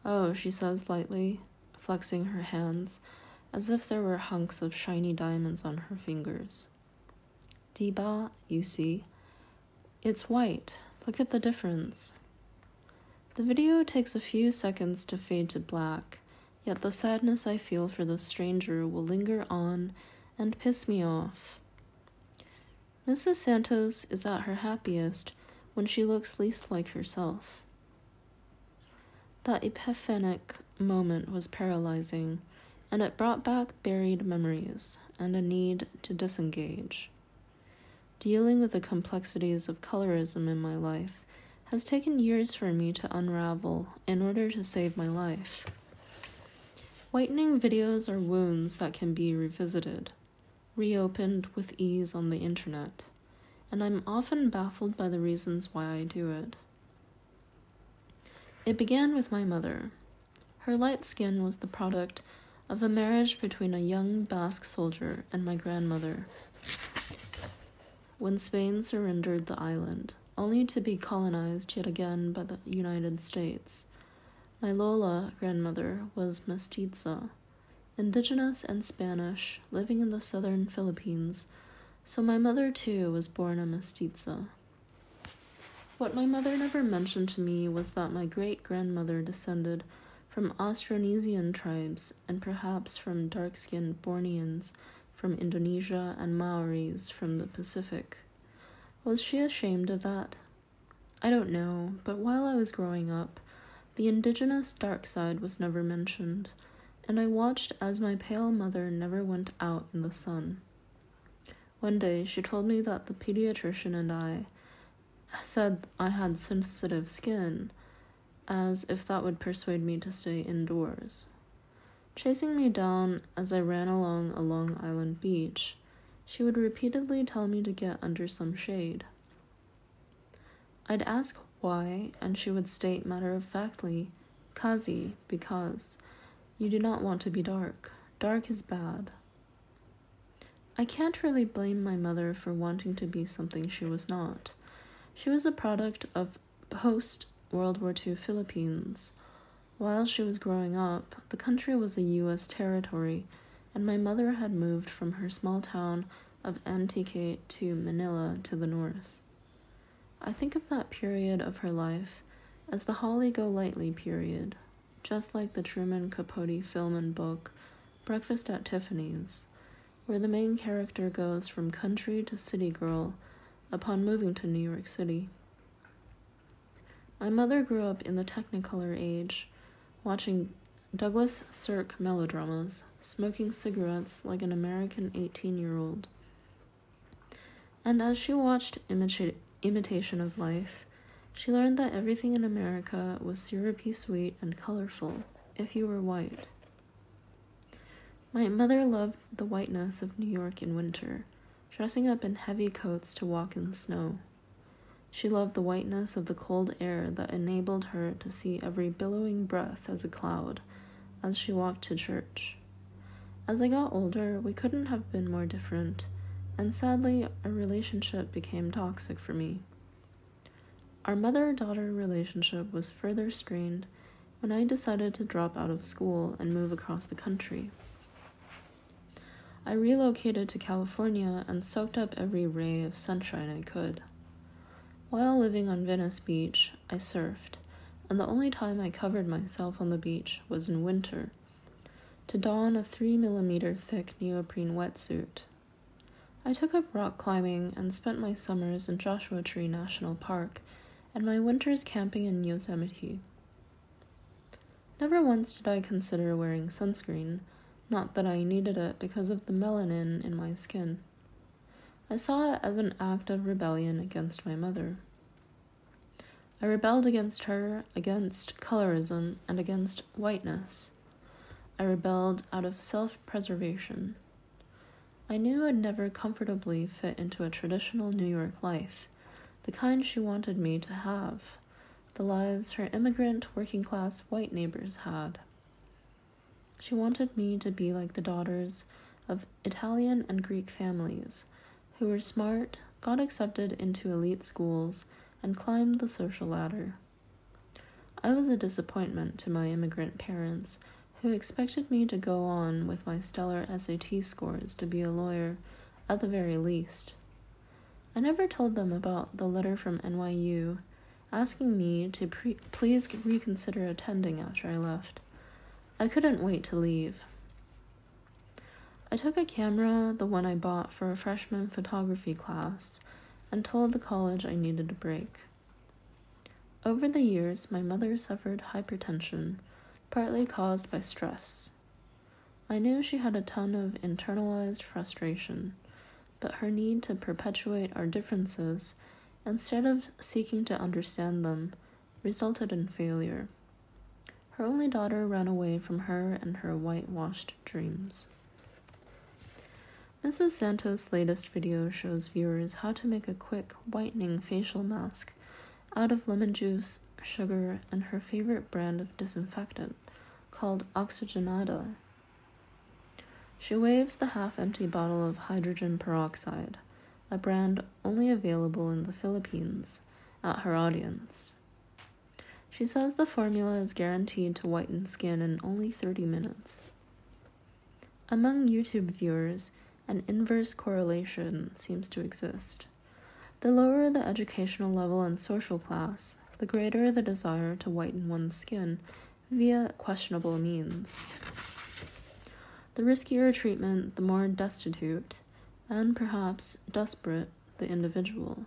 Oh, she says lightly, flexing her hands as if there were hunks of shiny diamonds on her fingers. Diba, you see. It's white. Look at the difference. The video takes a few seconds to fade to black, yet the sadness I feel for the stranger will linger on and piss me off. Mrs. Santos is at her happiest when she looks least like herself. That epiphanic moment was paralyzing, and it brought back buried memories and a need to disengage. Dealing with the complexities of colorism in my life has taken years for me to unravel in order to save my life. Whitening videos are wounds that can be revisited reopened with ease on the internet, and I'm often baffled by the reasons why I do it. It began with my mother. Her light skin was the product of a marriage between a young Basque soldier and my grandmother. When Spain surrendered the island, only to be colonized yet again by the United States, my Lola grandmother was mestiza indigenous and Spanish, living in the southern Philippines, so my mother too was born a mestiza. What my mother never mentioned to me was that my great grandmother descended from Austronesian tribes and perhaps from dark skinned Borneans from Indonesia and Maoris from the Pacific. Was she ashamed of that? I don't know, but while I was growing up, the indigenous dark side was never mentioned and I watched as my pale mother never went out in the sun. One day she told me that the pediatrician and I said I had sensitive skin, as if that would persuade me to stay indoors. Chasing me down as I ran along a Long Island beach, she would repeatedly tell me to get under some shade. I'd ask why, and she would state matter of factly, Kasi, because, you do not want to be dark. Dark is bad. I can't really blame my mother for wanting to be something she was not. She was a product of post World War II Philippines. While she was growing up, the country was a U.S. territory, and my mother had moved from her small town of Antique to Manila to the north. I think of that period of her life as the Holly Golightly period, just like the Truman Capote film and book Breakfast at Tiffany's, where the main character goes from country to city girl upon moving to New York City. My mother grew up in the Technicolor age, watching Douglas Sirk melodramas, smoking cigarettes like an American 18 year old. And as she watched imita- Imitation of Life, she learned that everything in America was syrupy sweet and colorful if you were white. My mother loved the whiteness of New York in winter, dressing up in heavy coats to walk in snow. She loved the whiteness of the cold air that enabled her to see every billowing breath as a cloud as she walked to church. As I got older, we couldn't have been more different, and sadly, our relationship became toxic for me. Our mother daughter relationship was further strained when I decided to drop out of school and move across the country. I relocated to California and soaked up every ray of sunshine I could. While living on Venice Beach, I surfed, and the only time I covered myself on the beach was in winter to don a 3 millimeter thick neoprene wetsuit. I took up rock climbing and spent my summers in Joshua Tree National Park and my winters camping in Yosemite. Never once did I consider wearing sunscreen, not that I needed it because of the melanin in my skin. I saw it as an act of rebellion against my mother. I rebelled against her, against colorism, and against whiteness. I rebelled out of self preservation. I knew I'd never comfortably fit into a traditional New York life, the kind she wanted me to have, the lives her immigrant working class white neighbors had. She wanted me to be like the daughters of Italian and Greek families who were smart, got accepted into elite schools, and climbed the social ladder. I was a disappointment to my immigrant parents, who expected me to go on with my stellar SAT scores to be a lawyer at the very least. I never told them about the letter from NYU asking me to pre- please reconsider attending after I left. I couldn't wait to leave. I took a camera, the one I bought for a freshman photography class, and told the college I needed a break. Over the years, my mother suffered hypertension, partly caused by stress. I knew she had a ton of internalized frustration, but her need to perpetuate our differences, instead of seeking to understand them, resulted in failure. Her only daughter ran away from her and her whitewashed dreams. Mrs. Santos' latest video shows viewers how to make a quick whitening facial mask out of lemon juice, sugar, and her favorite brand of disinfectant called Oxygenada. She waves the half empty bottle of hydrogen peroxide, a brand only available in the Philippines, at her audience. She says the formula is guaranteed to whiten skin in only 30 minutes. Among YouTube viewers, an inverse correlation seems to exist. The lower the educational level and social class, the greater the desire to whiten one's skin via questionable means. The riskier treatment, the more destitute, and perhaps desperate, the individual.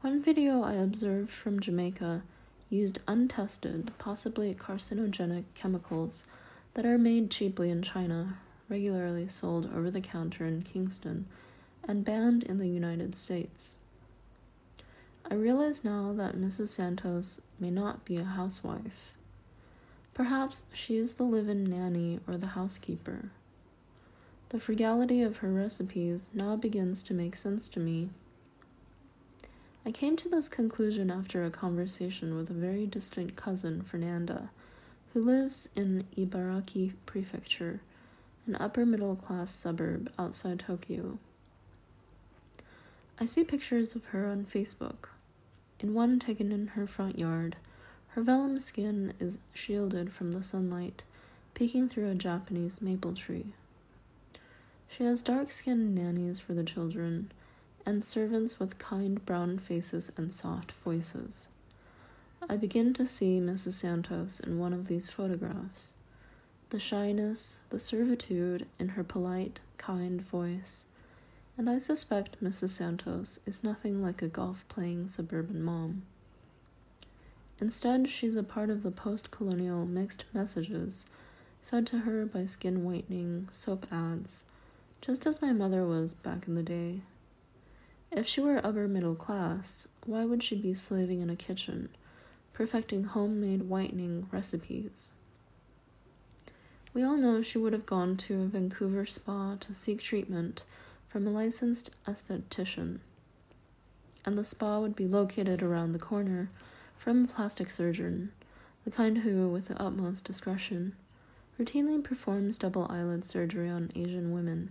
One video I observed from Jamaica used untested, possibly carcinogenic chemicals that are made cheaply in China regularly sold over the counter in Kingston and banned in the United States. I realize now that Mrs. Santos may not be a housewife. Perhaps she is the live in nanny or the housekeeper. The frugality of her recipes now begins to make sense to me. I came to this conclusion after a conversation with a very distant cousin, Fernanda, who lives in Ibaraki Prefecture an upper middle class suburb outside Tokyo. I see pictures of her on Facebook. In one taken in her front yard, her vellum skin is shielded from the sunlight, peeking through a Japanese maple tree. She has dark skinned nannies for the children, and servants with kind brown faces and soft voices. I begin to see Mrs. Santos in one of these photographs. the shyness, the servitude in her polite, kind voice, and I suspect Mrs. Santos is nothing like a golf playing suburban mom. Instead, she's a part of the post colonial mixed messages fed to her by skin whitening soap ads, just as my mother was back in the day. If she were upper middle class, why would she be slaving in a kitchen, perfecting homemade whitening recipes? We all know she would have gone to a Vancouver spa to seek treatment from a licensed esthetician, and the spa would be located around the corner from a plastic surgeon, the kind who, with the utmost discretion, routinely performs double eyelid surgery on Asian women.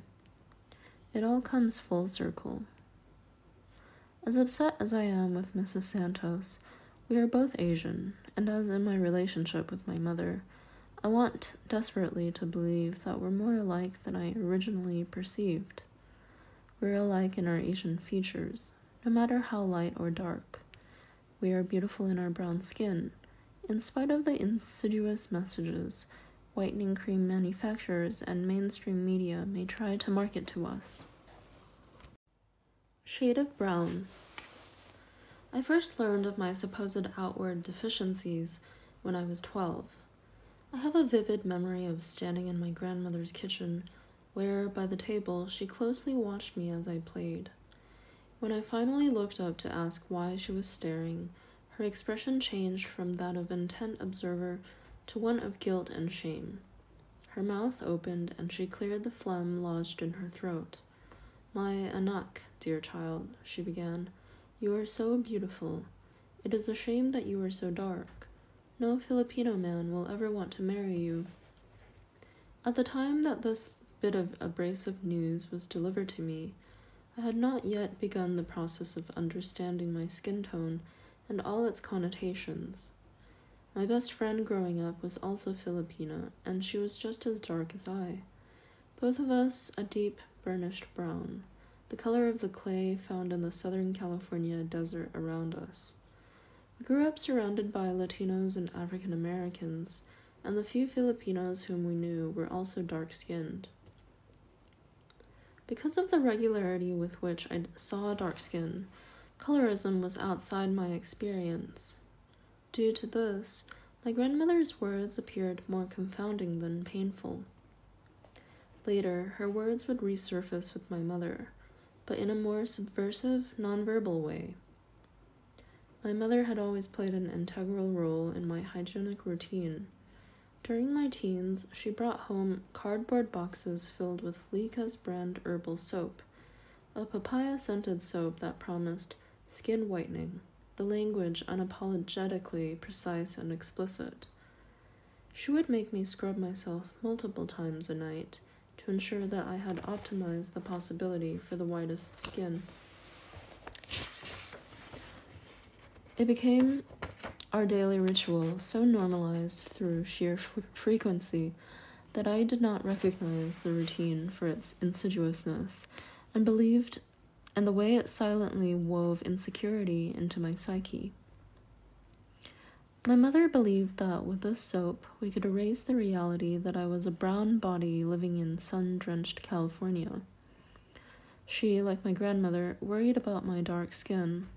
It all comes full circle. As upset as I am with Mrs. Santos, we are both Asian, and as in my relationship with my mother, I want desperately to believe that we're more alike than I originally perceived. We're alike in our Asian features, no matter how light or dark. We are beautiful in our brown skin, in spite of the insidious messages whitening cream manufacturers and mainstream media may try to market to us. Shade of brown. I first learned of my supposed outward deficiencies when I was 12. I have a vivid memory of standing in my grandmother's kitchen, where, by the table, she closely watched me as I played. When I finally looked up to ask why she was staring, her expression changed from that of intent observer to one of guilt and shame. Her mouth opened, and she cleared the phlegm lodged in her throat. My anak, dear child, she began, you are so beautiful. It is a shame that you are so dark. No Filipino man will ever want to marry you. At the time that this bit of abrasive news was delivered to me, I had not yet begun the process of understanding my skin tone and all its connotations. My best friend growing up was also Filipina, and she was just as dark as I. Both of us a deep, burnished brown, the color of the clay found in the Southern California desert around us. I grew up surrounded by Latinos and African Americans, and the few Filipinos whom we knew were also dark skinned. Because of the regularity with which I saw dark skin, colorism was outside my experience. Due to this, my grandmother's words appeared more confounding than painful. Later, her words would resurface with my mother, but in a more subversive, nonverbal way. My mother had always played an integral role in my hygienic routine. During my teens, she brought home cardboard boxes filled with Likas brand herbal soap, a papaya scented soap that promised skin whitening, the language unapologetically precise and explicit. She would make me scrub myself multiple times a night to ensure that I had optimized the possibility for the whitest skin. It became our daily ritual, so normalized through sheer f- frequency that I did not recognize the routine for its insidiousness and believed and the way it silently wove insecurity into my psyche. My mother believed that with this soap we could erase the reality that I was a brown body living in sun drenched California. She, like my grandmother, worried about my dark skin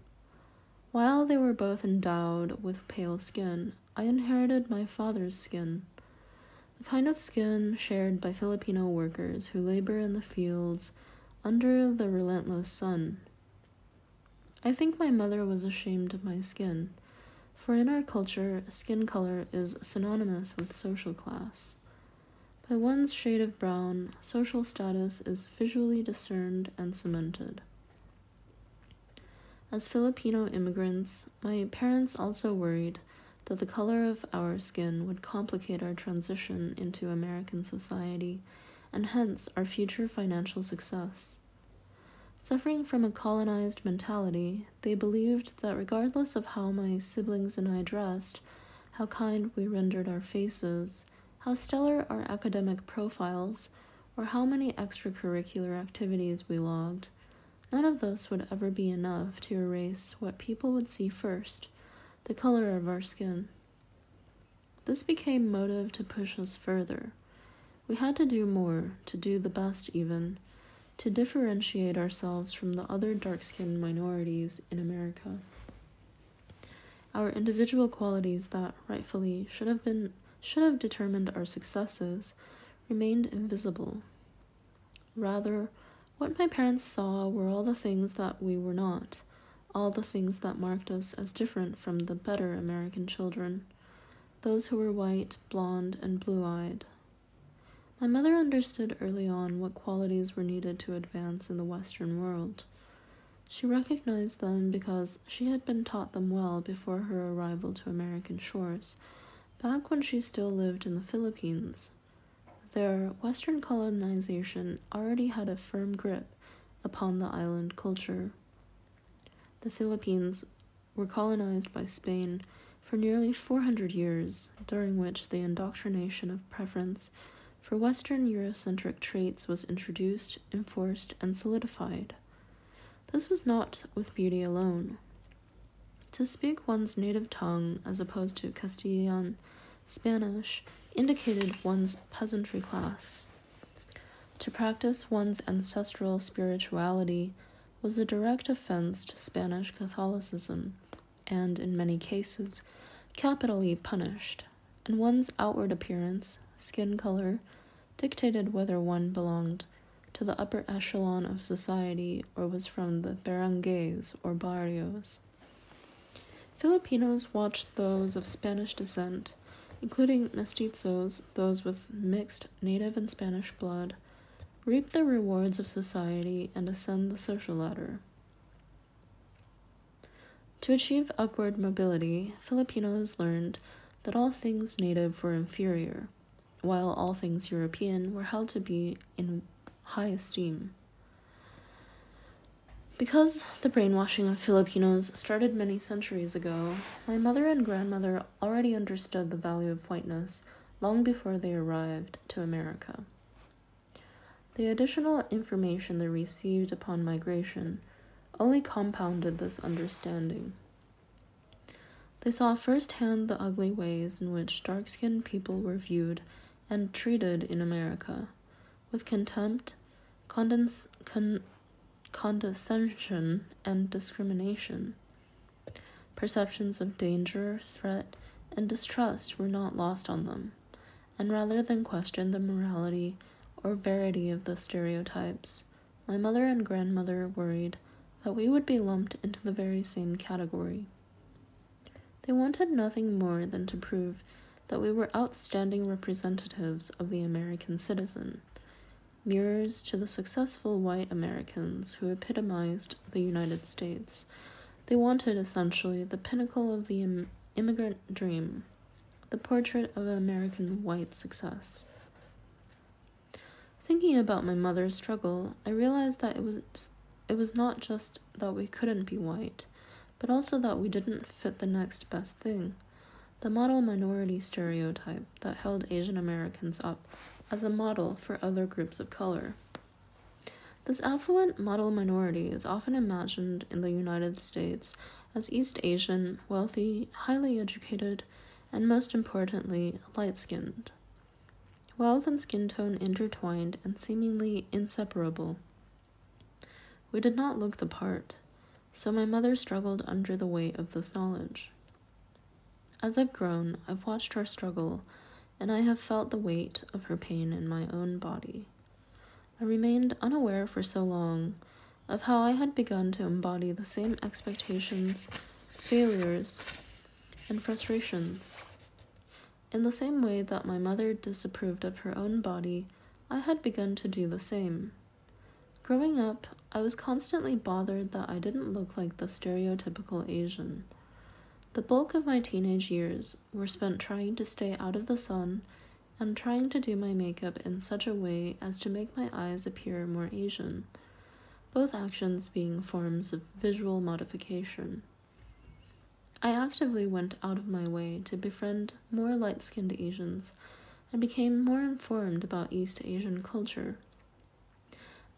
while they were both endowed with pale skin, I inherited my father's skin, the kind of skin shared by Filipino workers who labor in the fields under the relentless sun. I think my mother was ashamed of my skin, for in our culture, skin color is synonymous with social class. By one's shade of brown, social status is visually discerned and cemented. As Filipino immigrants, my parents also worried that the color of our skin would complicate our transition into American society and hence our future financial success. Suffering from a colonized mentality, they believed that regardless of how my siblings and I dressed, how kind we rendered our faces, how stellar our academic profiles, or how many extracurricular activities we logged, None of this would ever be enough to erase what people would see first the color of our skin. This became motive to push us further, We had to do more, to do the best even, to differentiate ourselves from the other dark skinned minorities in America. Our individual qualities that rightfully should have been should have determined our successes remained invisible. Rather, what my parents saw were all the things that we were not, all the things that marked us as different from the better American children, those who were white, blonde, and blue eyed. My mother understood early on what qualities were needed to advance in the Western world. She recognized them because she had been taught them well before her arrival to American shores, back when she still lived in the Philippines. There, Western colonization already had a firm grip upon the island culture. The Philippines were colonized by Spain for nearly 400 years, during which the indoctrination of preference for Western Eurocentric traits was introduced, enforced, and solidified. This was not with beauty alone. To speak one's native tongue as opposed to Castilian Spanish indicated one's peasantry class. To practice one's ancestral spirituality was a direct offense to Spanish Catholicism, and in many cases, capitally punished, and one's outward appearance, skin color, dictated whether one belonged to the upper echelon of society or was from the barangays or barrios. Filipinos watched those of Spanish descent, including mestizos, those with mixed native and Spanish blood, reap the rewards of society and ascend the social ladder. To achieve upward mobility, Filipinos learned that all things native were inferior, while all things European were held to be in high esteem. Because the brainwashing of Filipinos started many centuries ago, my mother and grandmother already understood the value of whiteness long before they arrived to America. The additional information they received upon migration only compounded this understanding. They saw firsthand the ugly ways in which dark skinned people were viewed and treated in America, with contempt condens- con- condescension, and discrimination. Perceptions of danger, threat, and distrust were not lost on them, and rather than question the morality or verity of the stereotypes, my mother and grandmother worried that we would be lumped into the very same category. They wanted nothing more than to prove that we were outstanding representatives of the American citizen mirrors to the successful white Americans who epitomized the United States. They wanted essentially the pinnacle of the Im- immigrant dream, the portrait of American white success. Thinking about my mother's struggle, I realized that it was it was not just that we couldn't be white, but also that we didn't fit the next best thing. The model minority stereotype that held Asian Americans up as a model for other groups of color. This affluent model minority is often imagined in the United States as East Asian, wealthy, highly educated, and most importantly, light skinned. Wealth and skin tone intertwined and seemingly inseparable. We did not look the part, so my mother struggled under the weight of this knowledge. As I've grown, I've watched her struggle and I have felt the weight of her pain in my own body. I remained unaware for so long of how I had begun to embody the same expectations, failures, and frustrations. In the same way that my mother disapproved of her own body, I had begun to do the same. Growing up, I was constantly bothered that I didn't look like the stereotypical Asian. The bulk of my teenage years were spent trying to stay out of the sun and trying to do my makeup in such a way as to make my eyes appear more Asian, both actions being forms of visual modification. I actively went out of my way to befriend more light skinned Asians and became more informed about East Asian culture.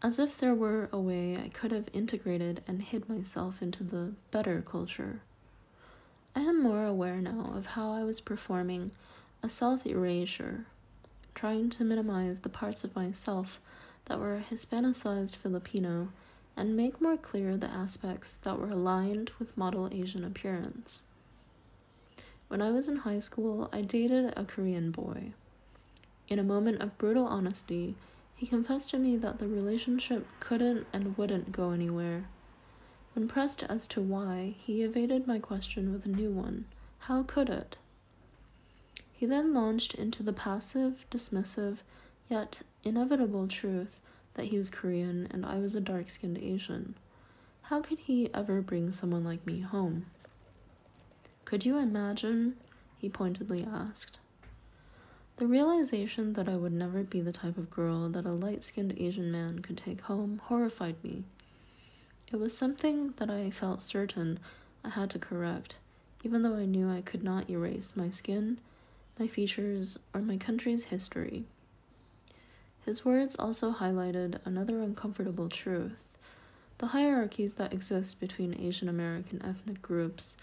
As if there were a way I could have integrated and hid myself into the better culture. I am more aware now of how I was performing a self erasure, trying to minimize the parts of myself that were Hispanicized Filipino and make more clear the aspects that were aligned with model Asian appearance. When I was in high school, I dated a Korean boy. In a moment of brutal honesty, he confessed to me that the relationship couldn't and wouldn't go anywhere. When pressed as to why, he evaded my question with a new one How could it? He then launched into the passive, dismissive, yet inevitable truth that he was Korean and I was a dark skinned Asian. How could he ever bring someone like me home? Could you imagine? he pointedly asked. The realization that I would never be the type of girl that a light skinned Asian man could take home horrified me. It was something that I felt certain I had to correct, even though I knew I could not erase my skin, my features, or my country's history. His words also highlighted another uncomfortable truth the hierarchies that exist between Asian American ethnic groups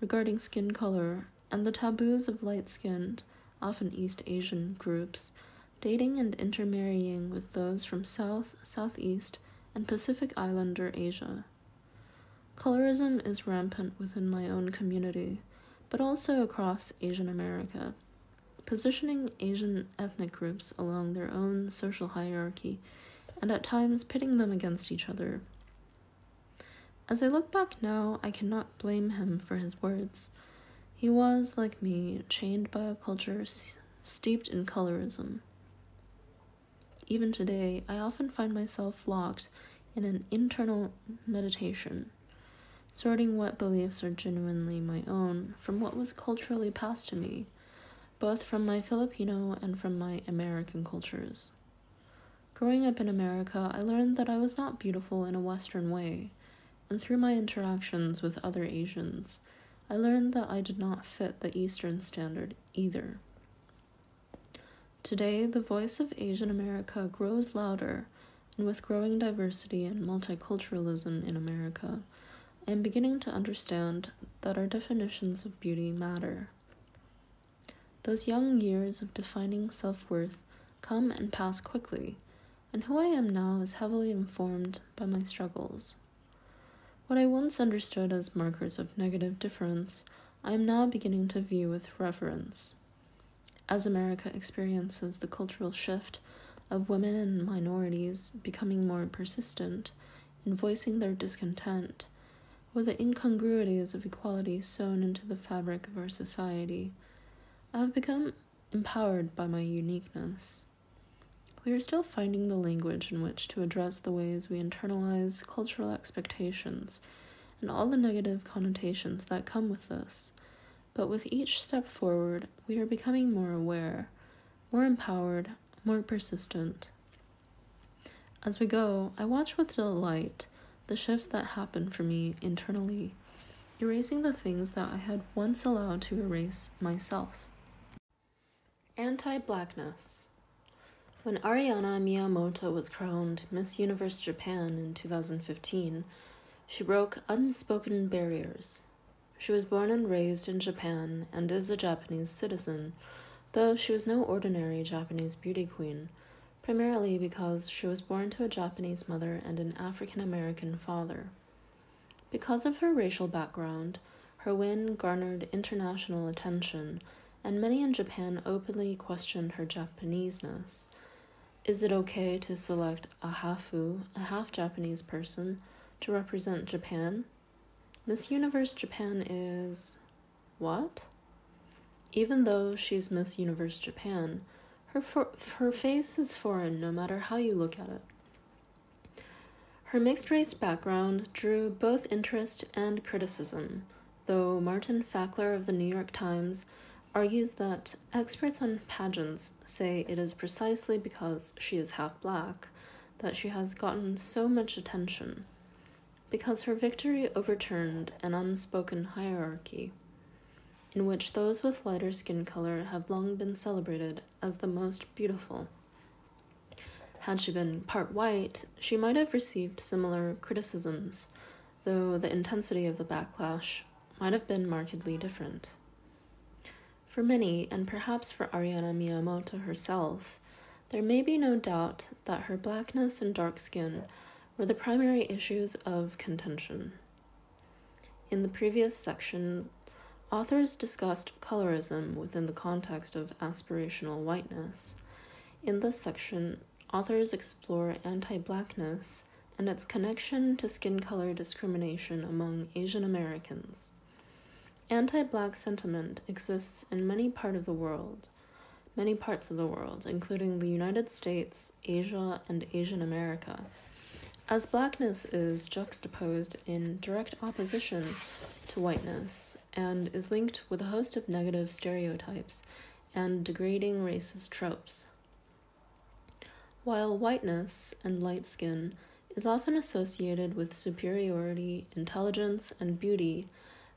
regarding skin color and the taboos of light skinned often East Asian groups, dating and intermarrying with those from South, Southeast, and Pacific Islander Asia. Colorism is rampant within my own community, but also across Asian America, positioning Asian ethnic groups along their own social hierarchy and at times pitting them against each other. As I look back now, I cannot blame him for his words. He was, like me, chained by a culture steeped in colorism. Even today, I often find myself locked in an internal meditation, sorting what beliefs are genuinely my own from what was culturally passed to me, both from my Filipino and from my American cultures. Growing up in America, I learned that I was not beautiful in a Western way, and through my interactions with other Asians, I learned that I did not fit the Eastern standard either. Today, the voice of Asian America grows louder, and with growing diversity and multiculturalism in America, I am beginning to understand that our definitions of beauty matter. Those young years of defining self worth come and pass quickly, and who I am now is heavily informed by my struggles. What I once understood as markers of negative difference, I am now beginning to view with reverence. As America experiences the cultural shift of women and minorities becoming more persistent in voicing their discontent with the incongruities of equality sewn into the fabric of our society, I have become empowered by my uniqueness. We are still finding the language in which to address the ways we internalize cultural expectations and all the negative connotations that come with this. But with each step forward, we are becoming more aware, more empowered, more persistent. As we go, I watch with delight the shifts that happen for me internally, erasing the things that I had once allowed to erase myself. Anti Blackness when Ariana Miyamoto was crowned Miss Universe Japan in 2015, she broke unspoken barriers. She was born and raised in Japan and is a Japanese citizen, though she was no ordinary Japanese beauty queen, primarily because she was born to a Japanese mother and an African American father. Because of her racial background, her win garnered international attention, and many in Japan openly questioned her Japaneseness is it okay to select a hafu, a half Japanese person, to represent Japan? Miss Universe Japan is. what? Even though she's Miss Universe Japan, her, for- her face is foreign no matter how you look at it. Her mixed race background drew both interest and criticism, though Martin Fackler of the New York Times argues that experts on pageants say it is precisely because she is half black that she has gotten so much attention, because her victory overturned an unspoken hierarchy in which those with lighter skin color have long been celebrated as the most beautiful. Had she been part white, she might have received similar criticisms, though the intensity of the backlash might have been markedly different. For many, and perhaps for Ariana Miyamoto herself, There may be no doubt that her blackness and dark skin were the primary issues of contention. In the previous section, authors discussed colorism within the context of aspirational whiteness. In this section, authors explore anti blackness and its connection to skin color discrimination among Asian Americans. Anti black sentiment exists in many part of the world, many parts of the world, including the United States, Asia, and Asian America. As blackness is juxtaposed in direct opposition to whiteness and is linked with a host of negative stereotypes and degrading racist tropes. While whiteness and light skin is often associated with superiority, intelligence, and beauty,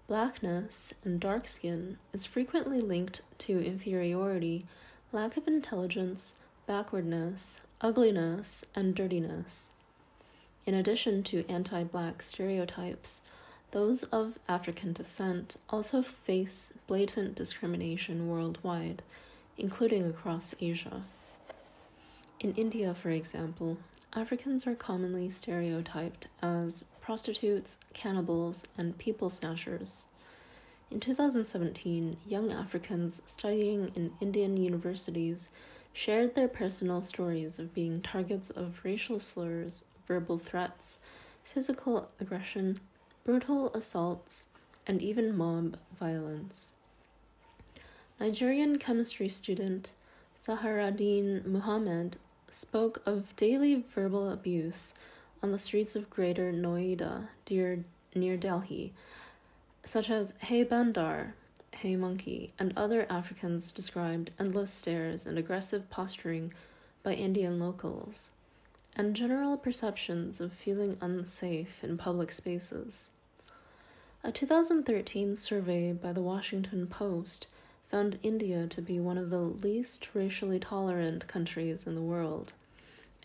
blackness and dark skin is frequently linked to inferiority, lack of intelligence, backwardness, ugliness, and dirtiness. In addition to anti black stereotypes, those of African descent also face blatant discrimination worldwide, including across Asia. In India, for example, Africans are commonly stereotyped as prostitutes, cannibals, and people snatchers. In 2017, young Africans studying in Indian universities shared their personal stories of being targets of racial slurs, verbal threats, physical aggression, brutal assaults, and even mob violence. Nigerian chemistry student Zaharaddin Muhammad spoke of daily verbal abuse on the streets of Greater Noida near, near Delhi, such as Hey Bandar, Hey Monkey, and other Africans described endless stares and aggressive posturing by Indian locals, and general perceptions of feeling unsafe in public spaces. A 2013 survey by the Washington Post found India to be one of the least racially tolerant countries in the world,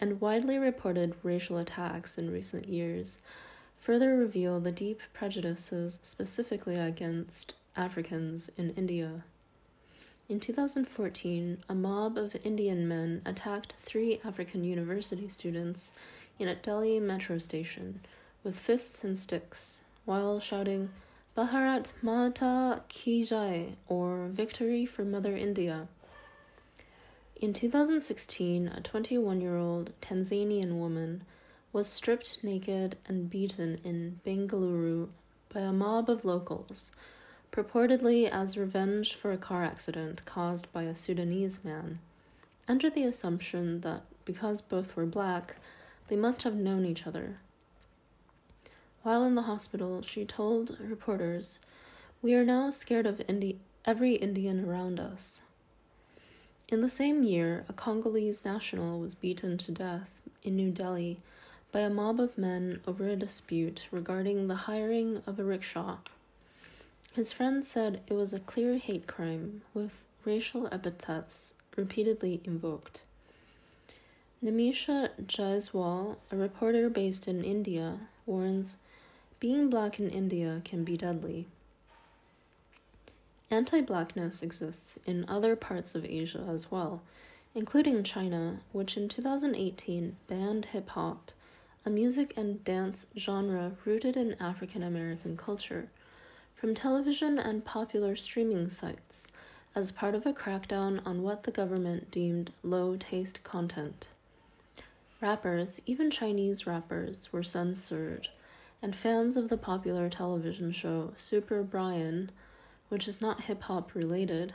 and widely reported racial attacks in recent years further reveal the deep prejudices specifically against Africans in India. In 2014, a mob of Indian men attacked three African university students in a Delhi metro station with fists and sticks while shouting, Bharat Mata Ki Jai, or Victory for Mother India. In 2016, a 21 year old Tanzanian woman was stripped naked and beaten in Bengaluru by a mob of locals, purportedly as revenge for a car accident caused by a Sudanese man, under the assumption that because both were black, they must have known each other. While in the hospital, she told reporters, We are now scared of Indi- every Indian around us. In the same year, a Congolese national was beaten to death in New Delhi by a mob of men over a dispute regarding the hiring of a rickshaw. His friends said it was a clear hate crime, with racial epithets repeatedly invoked. Nimisha Jaiswal, a reporter based in India, warns being black in India can be deadly. Anti blackness exists in other parts of Asia as well, including China, which in 2018 banned hip hop, a music and dance genre rooted in African American culture, from television and popular streaming sites as part of a crackdown on what the government deemed low taste content. Rappers, even Chinese rappers, were censored and fans of the popular television show Super Brain, which is not hip hop related,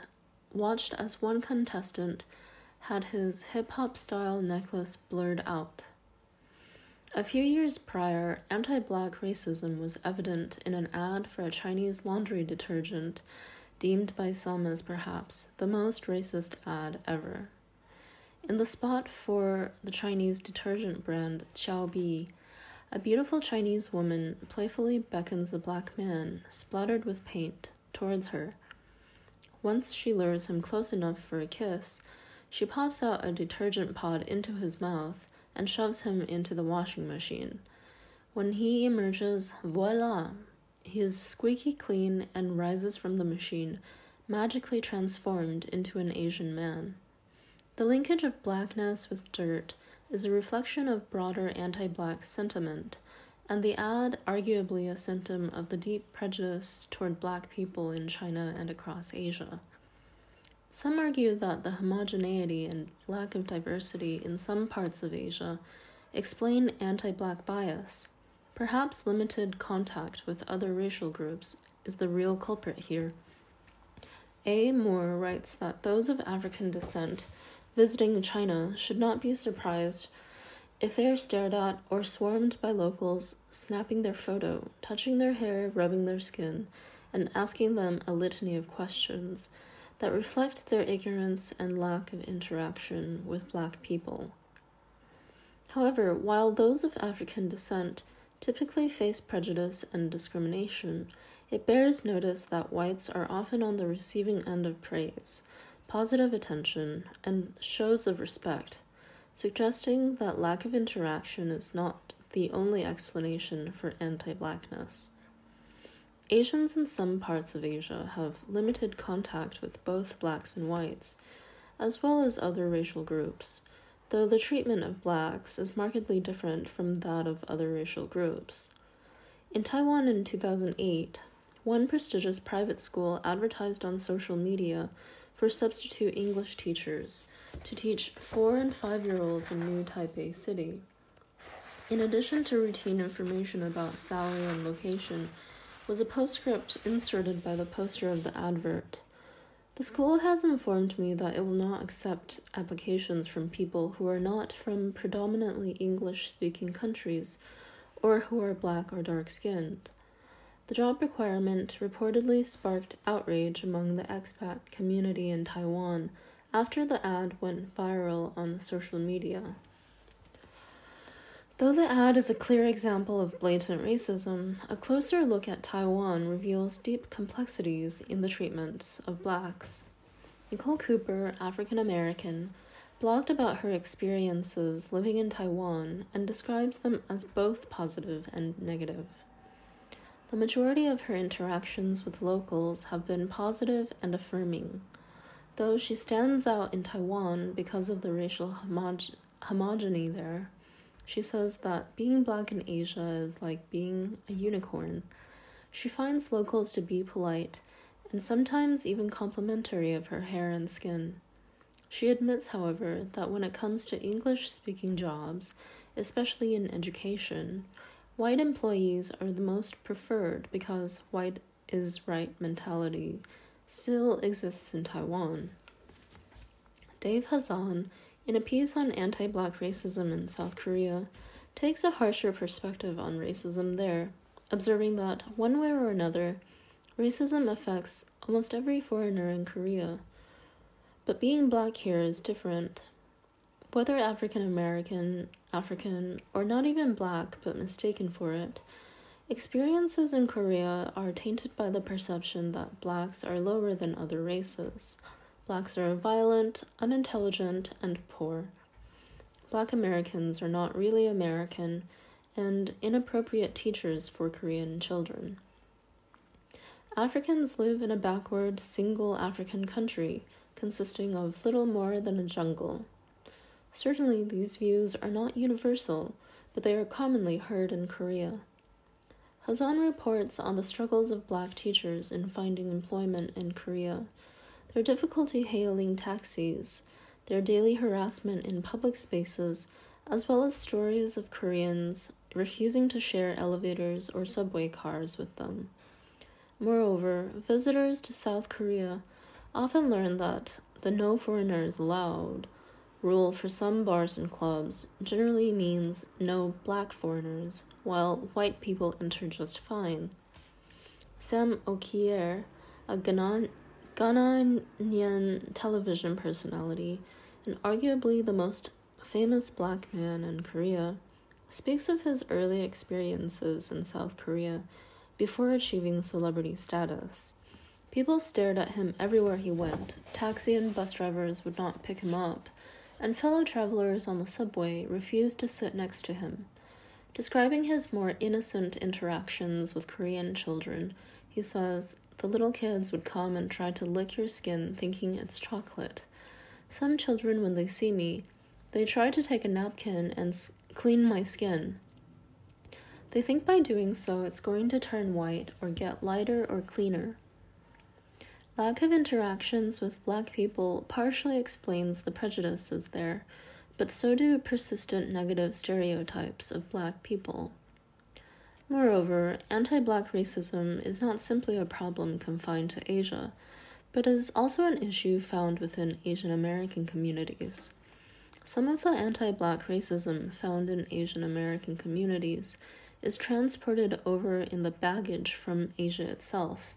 watched as one contestant had his hip hop style necklace blurred out. A few years prior, anti black racism was evident in an ad for a Chinese laundry detergent deemed by some as perhaps the most racist ad ever. In the spot for the Chinese detergent brand Qiaobi, a beautiful Chinese woman playfully beckons a black man, splattered with paint, towards her. Once she lures him close enough for a kiss, she pops out a detergent pod into his mouth and shoves him into the washing machine. When he emerges, voila! He is squeaky clean and rises from the machine, magically transformed into an Asian man. The linkage of blackness with dirt is a reflection of broader anti black sentiment, and the ad arguably a symptom of the deep prejudice toward black people in China and across Asia. Some argue that the homogeneity and lack of diversity in some parts of Asia explain anti black bias. Perhaps limited contact with other racial groups is the real culprit here. A. Moore writes that those of African descent visiting China should not be surprised if they are stared at or swarmed by locals snapping their photo, touching their hair, rubbing their skin, and asking them a litany of questions that reflect their ignorance and lack of interaction with black people. However, while those of African descent typically face prejudice and discrimination, it bears notice that whites are often on the receiving end of praise, positive attention, and shows of respect, suggesting that lack of interaction is not the only explanation for anti blackness. Asians in some parts of Asia have limited contact with both blacks and whites, as well as other racial groups, though the treatment of blacks is markedly different from that of other racial groups. In Taiwan in 2008, one prestigious private school advertised on social media for substitute English teachers to teach four and five year olds in New Taipei City. In addition to routine information about salary and location, was a postscript inserted by the poster of the advert. The school has informed me that it will not accept applications from people who are not from predominantly English speaking countries or who are black or dark skinned. The job requirement reportedly sparked outrage among the expat community in Taiwan after the ad went viral on social media. Though the ad is a clear example of blatant racism, a closer look at Taiwan reveals deep complexities in the treatment of blacks. Nicole Cooper, African American, blogged about her experiences living in Taiwan and describes them as both positive and negative. The majority of her interactions with locals have been positive and affirming, though she stands out in Taiwan because of the racial homog- homogeny there. She says that being black in Asia is like being a unicorn. She finds locals to be polite and sometimes even complimentary of her hair and skin. She admits, however, that when it comes to English speaking jobs, especially in education, White employees are the most preferred because white is right mentality still exists in Taiwan. Dave Hazzan, in a piece on anti black racism in South Korea, takes a harsher perspective on racism there, observing that, one way or another, racism affects almost every foreigner in Korea. But being black here is different. Whether African American, African, or not even black but mistaken for it, experiences in Korea are tainted by the perception that blacks are lower than other races. Blacks are violent, unintelligent, and poor. Black Americans are not really American and inappropriate teachers for Korean children. Africans live in a backward, single African country consisting of little more than a jungle. Certainly, these views are not universal, but they are commonly heard in Korea. Hazzan reports on the struggles of black teachers in finding employment in Korea, their difficulty hailing taxis, their daily harassment in public spaces, as well as stories of Koreans refusing to share elevators or subway cars with them. Moreover, visitors to South Korea often learn that the no foreigners allowed rule for some bars and clubs generally means no black foreigners, while white people enter just fine. Sam Okyere, a Ghanaian television personality and arguably the most famous black man in Korea, speaks of his early experiences in South Korea before achieving celebrity status. People stared at him everywhere he went. Taxi and bus drivers would not pick him up and fellow travelers on the subway refused to sit next to him. Describing his more innocent interactions with Korean children, he says, The little kids would come and try to lick your skin thinking it's chocolate. Some children, when they see me, they try to take a napkin and clean my skin. They think by doing so it's going to turn white or get lighter or cleaner. Lack of interactions with black people partially explains the prejudices there, but so do persistent negative stereotypes of black people. Moreover, anti black racism is not simply a problem confined to Asia, but is also an issue found within Asian American communities. Some of the anti black racism found in Asian American communities is transported over in the baggage from Asia itself.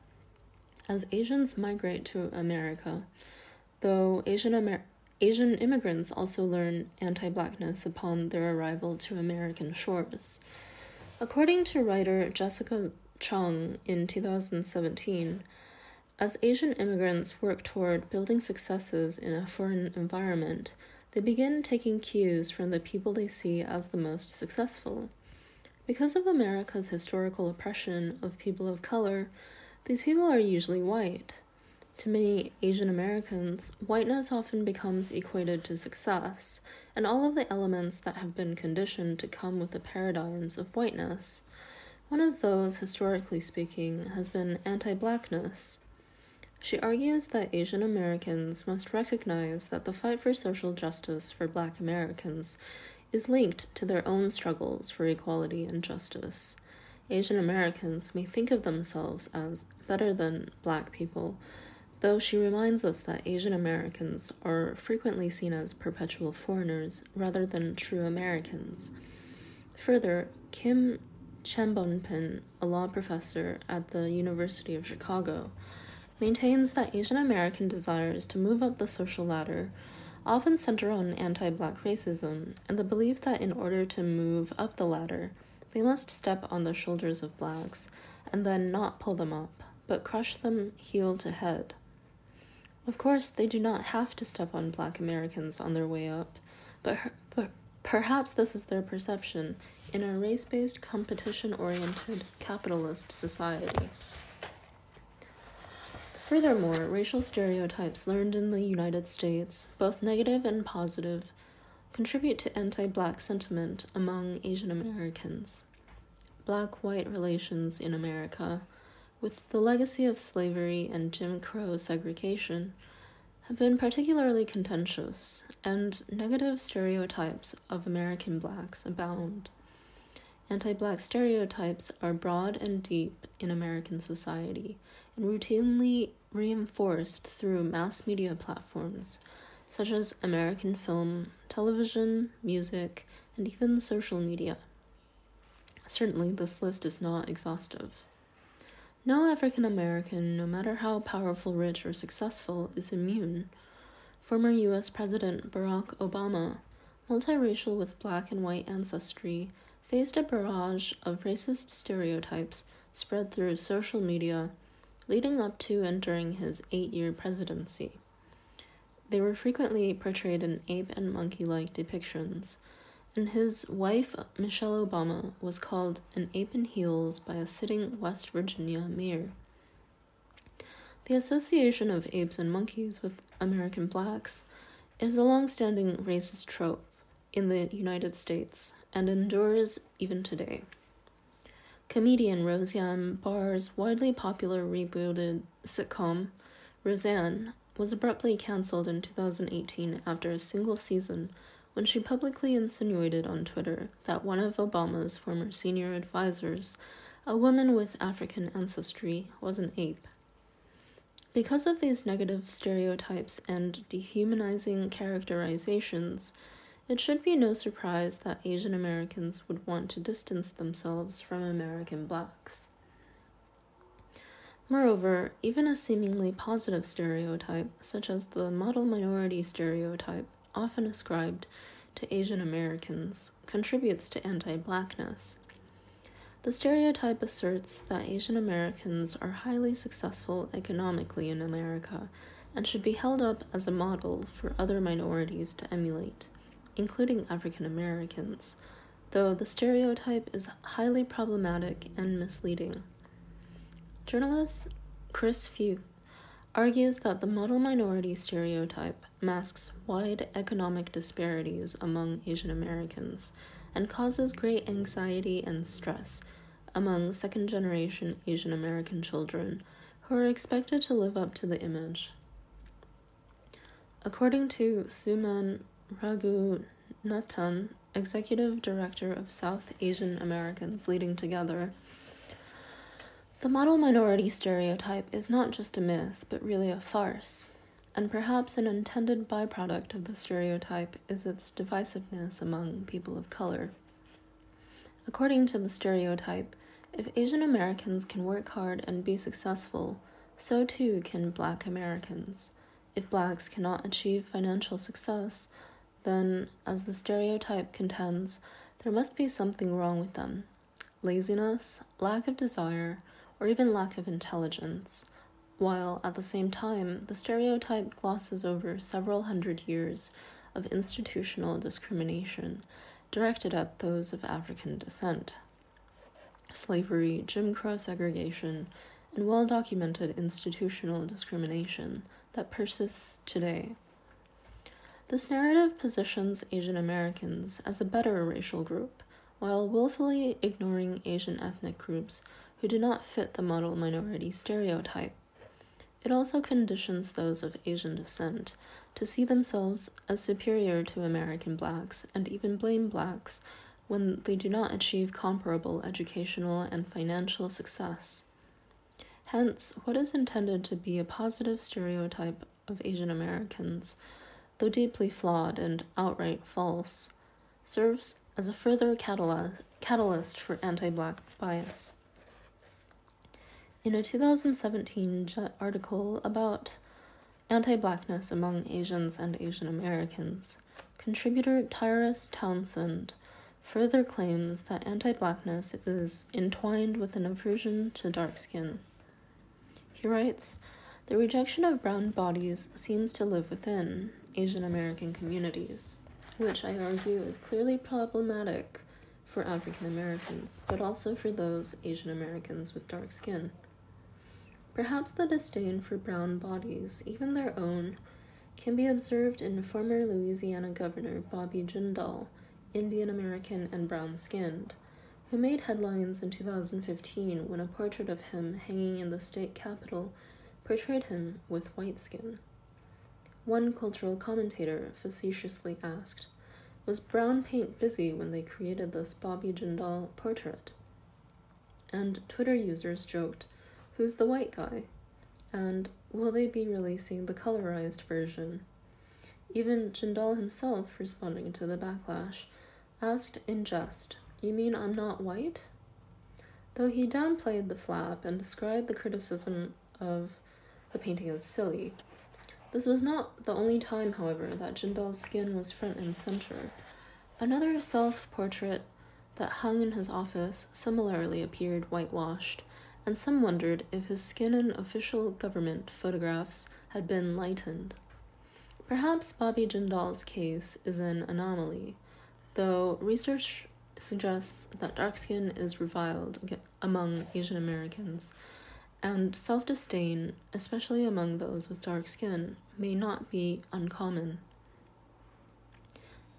As Asians migrate to America, though Asian Amer- Asian immigrants also learn anti blackness upon their arrival to American shores. According to writer Jessica Chung in 2017, as Asian immigrants work toward building successes in a foreign environment, they begin taking cues from the people they see as the most successful. Because of America's historical oppression of people of color, these people are usually white. To many Asian Americans, whiteness often becomes equated to success, and all of the elements that have been conditioned to come with the paradigms of whiteness. One of those, historically speaking, has been anti blackness. She argues that Asian Americans must recognize that the fight for social justice for black Americans is linked to their own struggles for equality and justice. Asian Americans may think of themselves as better than black people, though she reminds us that Asian Americans are frequently seen as perpetual foreigners rather than true Americans. Further, Kim Chanbonpin, a law professor at the University of Chicago, maintains that Asian American desires to move up the social ladder often center on anti black racism and the belief that in order to move up the ladder, they must step on the shoulders of blacks and then not pull them up, but crush them heel to head. Of course, they do not have to step on black Americans on their way up, but, but perhaps this is their perception in a race based, competition oriented capitalist society. Furthermore, racial stereotypes learned in the United States, both negative and positive, contribute to anti black sentiment among Asian Americans. Black white relations in America, with the legacy of slavery and Jim Crow segregation, have been particularly contentious, and negative stereotypes of American blacks abound. Anti black stereotypes are broad and deep in American society and routinely reinforced through mass media platforms such as American film, television, music, and even social media. Certainly, this list is not exhaustive. No African American, no matter how powerful, rich, or successful, is immune. Former US President Barack Obama, multiracial with black and white ancestry, faced a barrage of racist stereotypes spread through social media leading up to and during his eight year presidency. They were frequently portrayed in ape and monkey like depictions, and his wife, Michelle Obama, was called an ape in heels by a sitting West Virginia mayor. The association of apes and monkeys with American blacks is a long standing racist trope in the United States and endures even today. Comedian Roseanne Barr's widely popular rebooted sitcom, Roseanne, was abruptly cancelled in 2018 after a single season when she publicly insinuated on Twitter that one of Obama's former senior advisors, a woman with African ancestry, was an ape. Because of these negative stereotypes and dehumanizing characterizations, it should be no surprise that Asian Americans would want to distance themselves from American blacks. Moreover, even a seemingly positive stereotype, such as the model minority stereotype, often ascribed to Asian Americans, contributes to anti blackness. The stereotype asserts that Asian Americans are highly successful economically in America and should be held up as a model for other minorities to emulate including African Americans, though the stereotype is highly problematic and misleading. Journalist Chris Fuchs argues that the model minority stereotype masks wide economic disparities among Asian Americans and causes great anxiety and stress among second generation Asian American children who are expected to live up to the image. According to Suman Raghunathan, executive director of South Asian Americans Leading Together, the model minority stereotype is not just a myth, but really a farce, and perhaps an intended byproduct of the stereotype is its divisiveness among people of color. According to the stereotype, if Asian Americans can work hard and be successful, so too can Black Americans. If blacks cannot achieve financial success, then, as the stereotype contends, there must be something wrong with them laziness, lack of desire, or even lack of intelligence, while at the same time the stereotype glosses over several hundred years of institutional discrimination directed at those of African descent. Slavery, Jim Crow segregation, and well documented institutional discrimination that persists today. This narrative positions Asian Americans as a better racial group, while willfully ignoring Asian ethnic groups who do not fit the model minority stereotype. It also conditions those of Asian descent to see themselves as superior to American blacks and even blame blacks when they do not achieve comparable educational and financial success. Hence, what is intended to be a positive stereotype of Asian Americans, though deeply flawed and outright false, serves as a further catalyst for anti black bias. In a 2017 article about anti blackness among Asians and Asian Americans, contributor Tyrus Townsend further claims that anti blackness is entwined with an aversion to dark skin. He writes The rejection of brown bodies seems to live within Asian American communities, which I argue is clearly problematic for African Americans, but also for those Asian Americans with dark skin. Perhaps the disdain for brown bodies, even their own, can be observed in former Louisiana Governor Bobby Jindal, Indian American and brown skinned, who made headlines in 2015 when a portrait of him hanging in the state capitol portrayed him with white skin. One cultural commentator facetiously asked, Was brown paint busy when they created this Bobby Jindal portrait? And Twitter users joked, Who's the white guy? And will they be releasing the colorized version? Even Jindal himself, responding to the backlash, asked in jest, You mean I'm not white? Though he downplayed the flap and described the criticism of the painting as silly. This was not the only time, however, that Jindal's skin was front and center. Another self portrait that hung in his office similarly appeared whitewashed and some wondered if his skin in official government photographs had been lightened. Perhaps Bobby Jindal's case is an anomaly, though research suggests that dark skin is reviled among Asian Americans, and self disdain, especially among those with dark skin, may not be uncommon.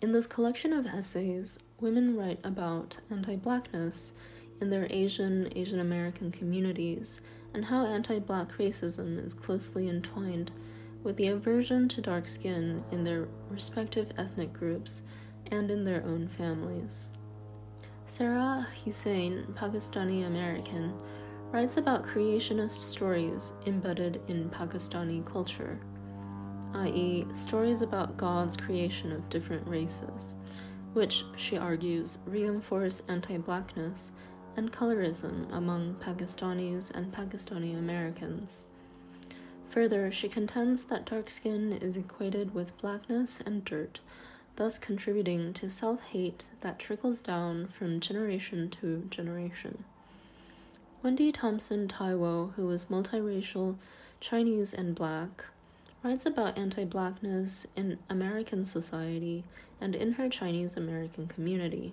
In this collection of essays, women write about anti blackness in their Asian, Asian American communities, and how anti black racism is closely entwined with the aversion to dark skin in their respective ethnic groups and in their own families. Sarah Hussein, Pakistani American, writes about creationist stories embedded in Pakistani culture, i.e., stories about God's creation of different races, which, she argues, reinforce anti blackness and colorism among Pakistanis and Pakistani Americans. Further, she contends that dark skin is equated with blackness and dirt, thus contributing to self hate that trickles down from generation to generation. Wendy Thompson Taiwo, who is multiracial, Chinese, and black, writes about anti blackness in American society and in her Chinese American community.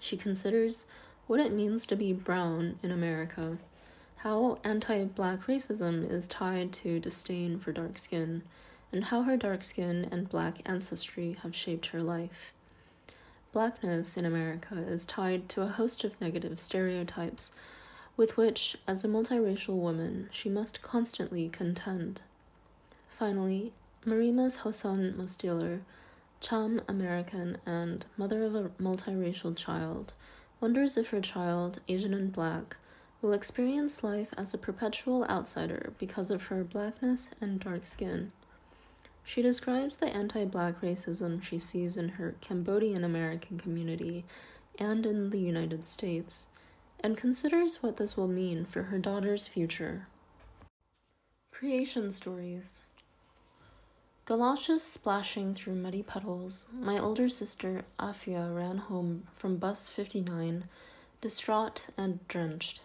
She considers what it means to be brown in America, how anti black racism is tied to disdain for dark skin, and how her dark skin and black ancestry have shaped her life. Blackness in America is tied to a host of negative stereotypes with which, as a multiracial woman, she must constantly contend. Finally, Marima's Hosan Mosdiller, Cham American and mother of a multiracial child, wonders if her child, Asian and black, will experience life as a perpetual outsider because of her blackness and dark skin. She describes the anti black racism she sees in her Cambodian American community and in the United States, and considers what this will mean for her daughter's future. Creation Stories Galoshes splashing through muddy puddles, my older sister, Afia, ran home from bus 59, distraught and drenched.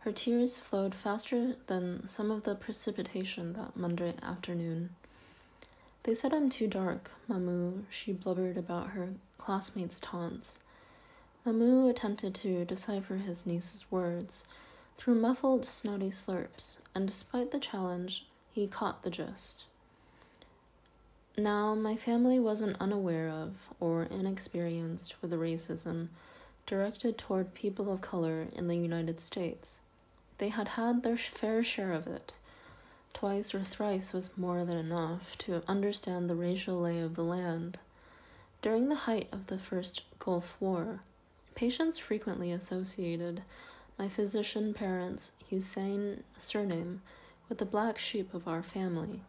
Her tears flowed faster than some of the precipitation that Monday afternoon. They said I'm too dark, Mamu, she blubbered about her classmates' taunts. Mamu attempted to decipher his niece's words through muffled, snotty slurps, and despite the challenge, he caught the gist. Now, my family wasn't unaware of or inexperienced with the racism directed toward people of color in the United States. They had had their fair share of it. Twice or thrice was more than enough to understand the racial lay of the land. During the height of the first Gulf War, patients frequently associated my physician parents' Hussein surname with the black sheep of our family,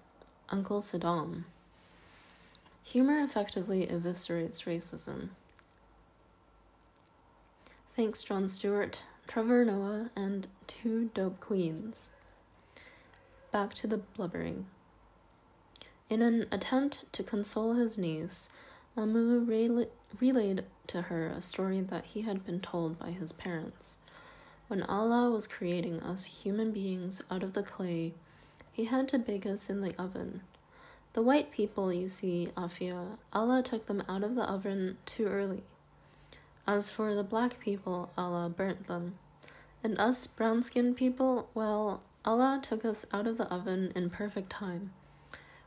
Uncle Saddam. Humor effectively eviscerates racism. Thanks, Jon Stewart, Trevor Noah, and two dope queens. Back to the blubbering. In an attempt to console his niece, Mamu rel- relayed to her a story that he had been told by his parents. When Allah was creating us human beings out of the clay, he had to bake us in the oven the white people, you see, Afia, Allah took them out of the oven too early. As for the black people, Allah burnt them. And us brown skinned people, well, Allah took us out of the oven in perfect time.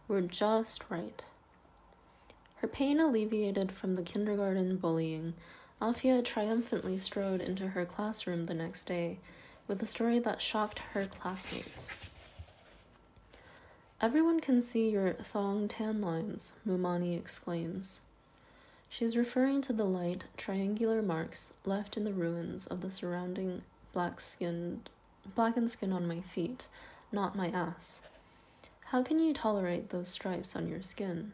We're just right. Her pain alleviated from the kindergarten bullying, Afia triumphantly strode into her classroom the next day with a story that shocked her classmates. Everyone can see your thong tan lines, Mumani exclaims. She's referring to the light, triangular marks left in the ruins of the surrounding black skinned blackened skin on my feet, not my ass. How can you tolerate those stripes on your skin?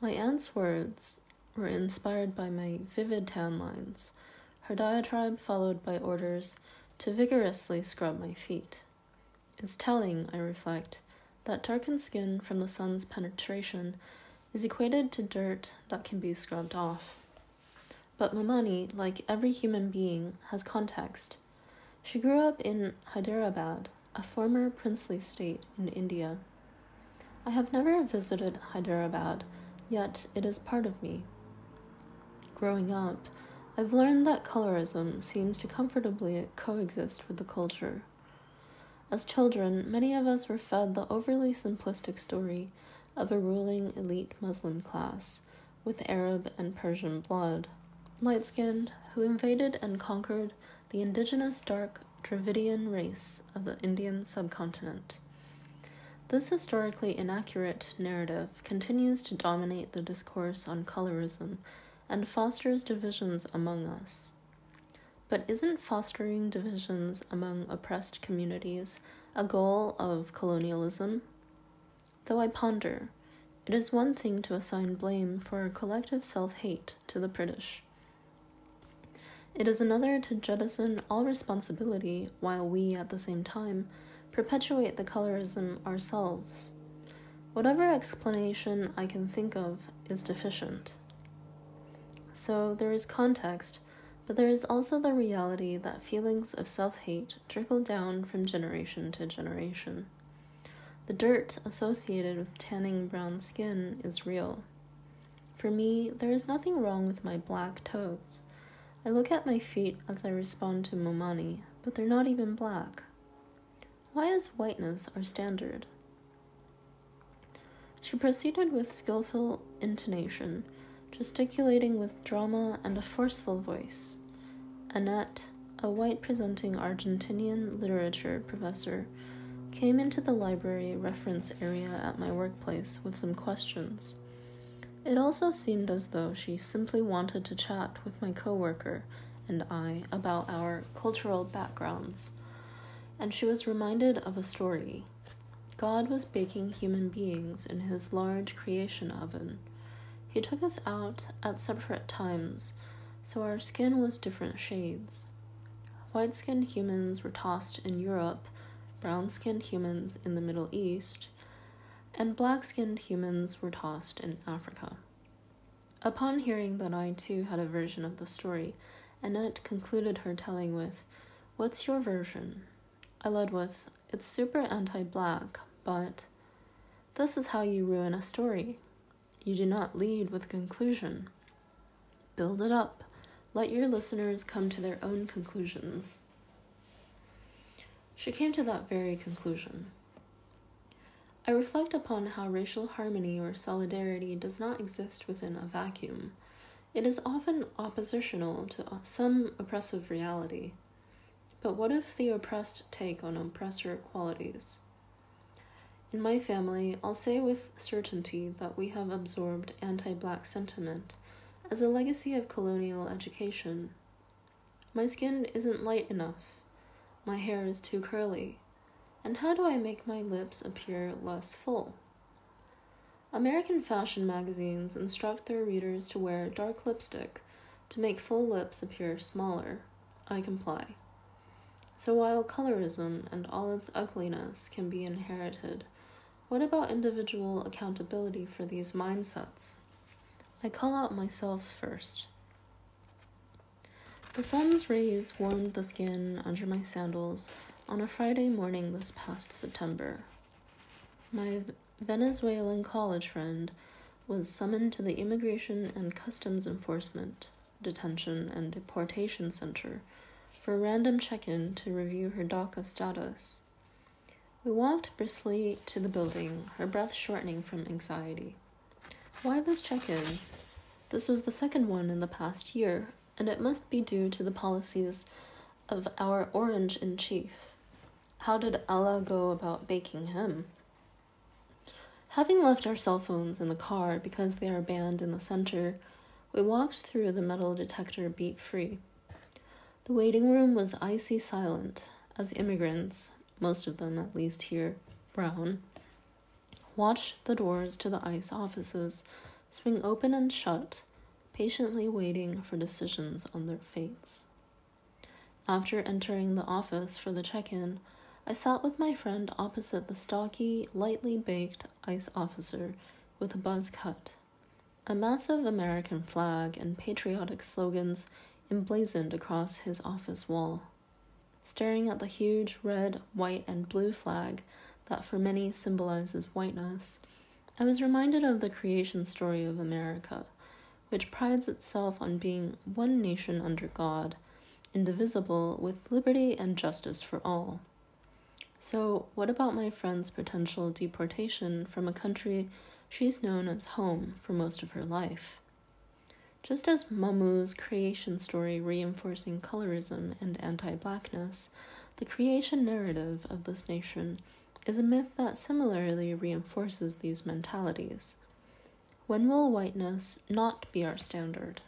My aunt's words were inspired by my vivid tan lines, her diatribe followed by orders to vigorously scrub my feet. It's telling, I reflect, that darkened skin from the sun's penetration is equated to dirt that can be scrubbed off. But Mumani, like every human being, has context. She grew up in Hyderabad, a former princely state in India. I have never visited Hyderabad, yet it is part of me. Growing up, I've learned that colorism seems to comfortably coexist with the culture. As children, many of us were fed the overly simplistic story of a ruling elite Muslim class with Arab and Persian blood, light skinned, who invaded and conquered the indigenous dark Dravidian race of the Indian subcontinent. This historically inaccurate narrative continues to dominate the discourse on colorism and fosters divisions among us. But isn't fostering divisions among oppressed communities a goal of colonialism? Though I ponder, it is one thing to assign blame for collective self hate to the British. It is another to jettison all responsibility while we, at the same time, perpetuate the colorism ourselves. Whatever explanation I can think of is deficient. So there is context but there is also the reality that feelings of self hate trickle down from generation to generation. The dirt associated with tanning brown skin is real. For me, there is nothing wrong with my black toes. I look at my feet as I respond to Mumani, but they're not even black. Why is whiteness our standard? She proceeded with skillful intonation, gesticulating with drama and a forceful voice. Annette, a white presenting Argentinian literature professor, came into the library reference area at my workplace with some questions. It also seemed as though she simply wanted to chat with my coworker and I about our cultural backgrounds, and she was reminded of a story. God was baking human beings in his large creation oven. He took us out at separate times, so our skin was different shades. White skinned humans were tossed in Europe, brown skinned humans in the Middle East, and black skinned humans were tossed in Africa. Upon hearing that I too had a version of the story, Annette concluded her telling with, What's your version? I led with, It's super anti black, but this is how you ruin a story. You do not lead with conclusion. Build it up. Let your listeners come to their own conclusions. She came to that very conclusion. I reflect upon how racial harmony or solidarity does not exist within a vacuum. It is often oppositional to some oppressive reality. But what if the oppressed take on oppressor qualities? In my family, I'll say with certainty that we have absorbed anti black sentiment as a legacy of colonial education. My skin isn't light enough. My hair is too curly. And how do I make my lips appear less full? American fashion magazines instruct their readers to wear dark lipstick to make full lips appear smaller. I comply. So while colorism and all its ugliness can be inherited, what about individual accountability for these mindsets? I call out myself first. The sun's rays warmed the skin under my sandals on a Friday morning this past September. My Venezuelan college friend was summoned to the Immigration and Customs Enforcement Detention and Deportation Center for a random check in to review her DACA status. We walked briskly to the building, her breath shortening from anxiety. Why this check in? This was the second one in the past year, and it must be due to the policies of our orange in chief. How did Allah go about baking him? Having left our cell phones in the car because they are banned in the center, we walked through the metal detector beep free. The waiting room was icy silent as immigrants, most of them at least here, brown, watched the doors to the ICE offices swing open and shut, patiently waiting for decisions on their fates. After entering the office for the check in, I sat with my friend opposite the stocky, lightly baked ICE officer with a buzz cut. A massive American flag and patriotic slogans emblazoned across his office wall. Staring at the huge red, white, and blue flag that for many symbolizes whiteness, I was reminded of the creation story of America, which prides itself on being one nation under God, indivisible, with liberty and justice for all. So, what about my friend's potential deportation from a country she's known as home for most of her life? Just as Mamu's creation story reinforcing colorism and anti blackness, the creation narrative of this nation is a myth that similarly reinforces these mentalities. When will whiteness not be our standard?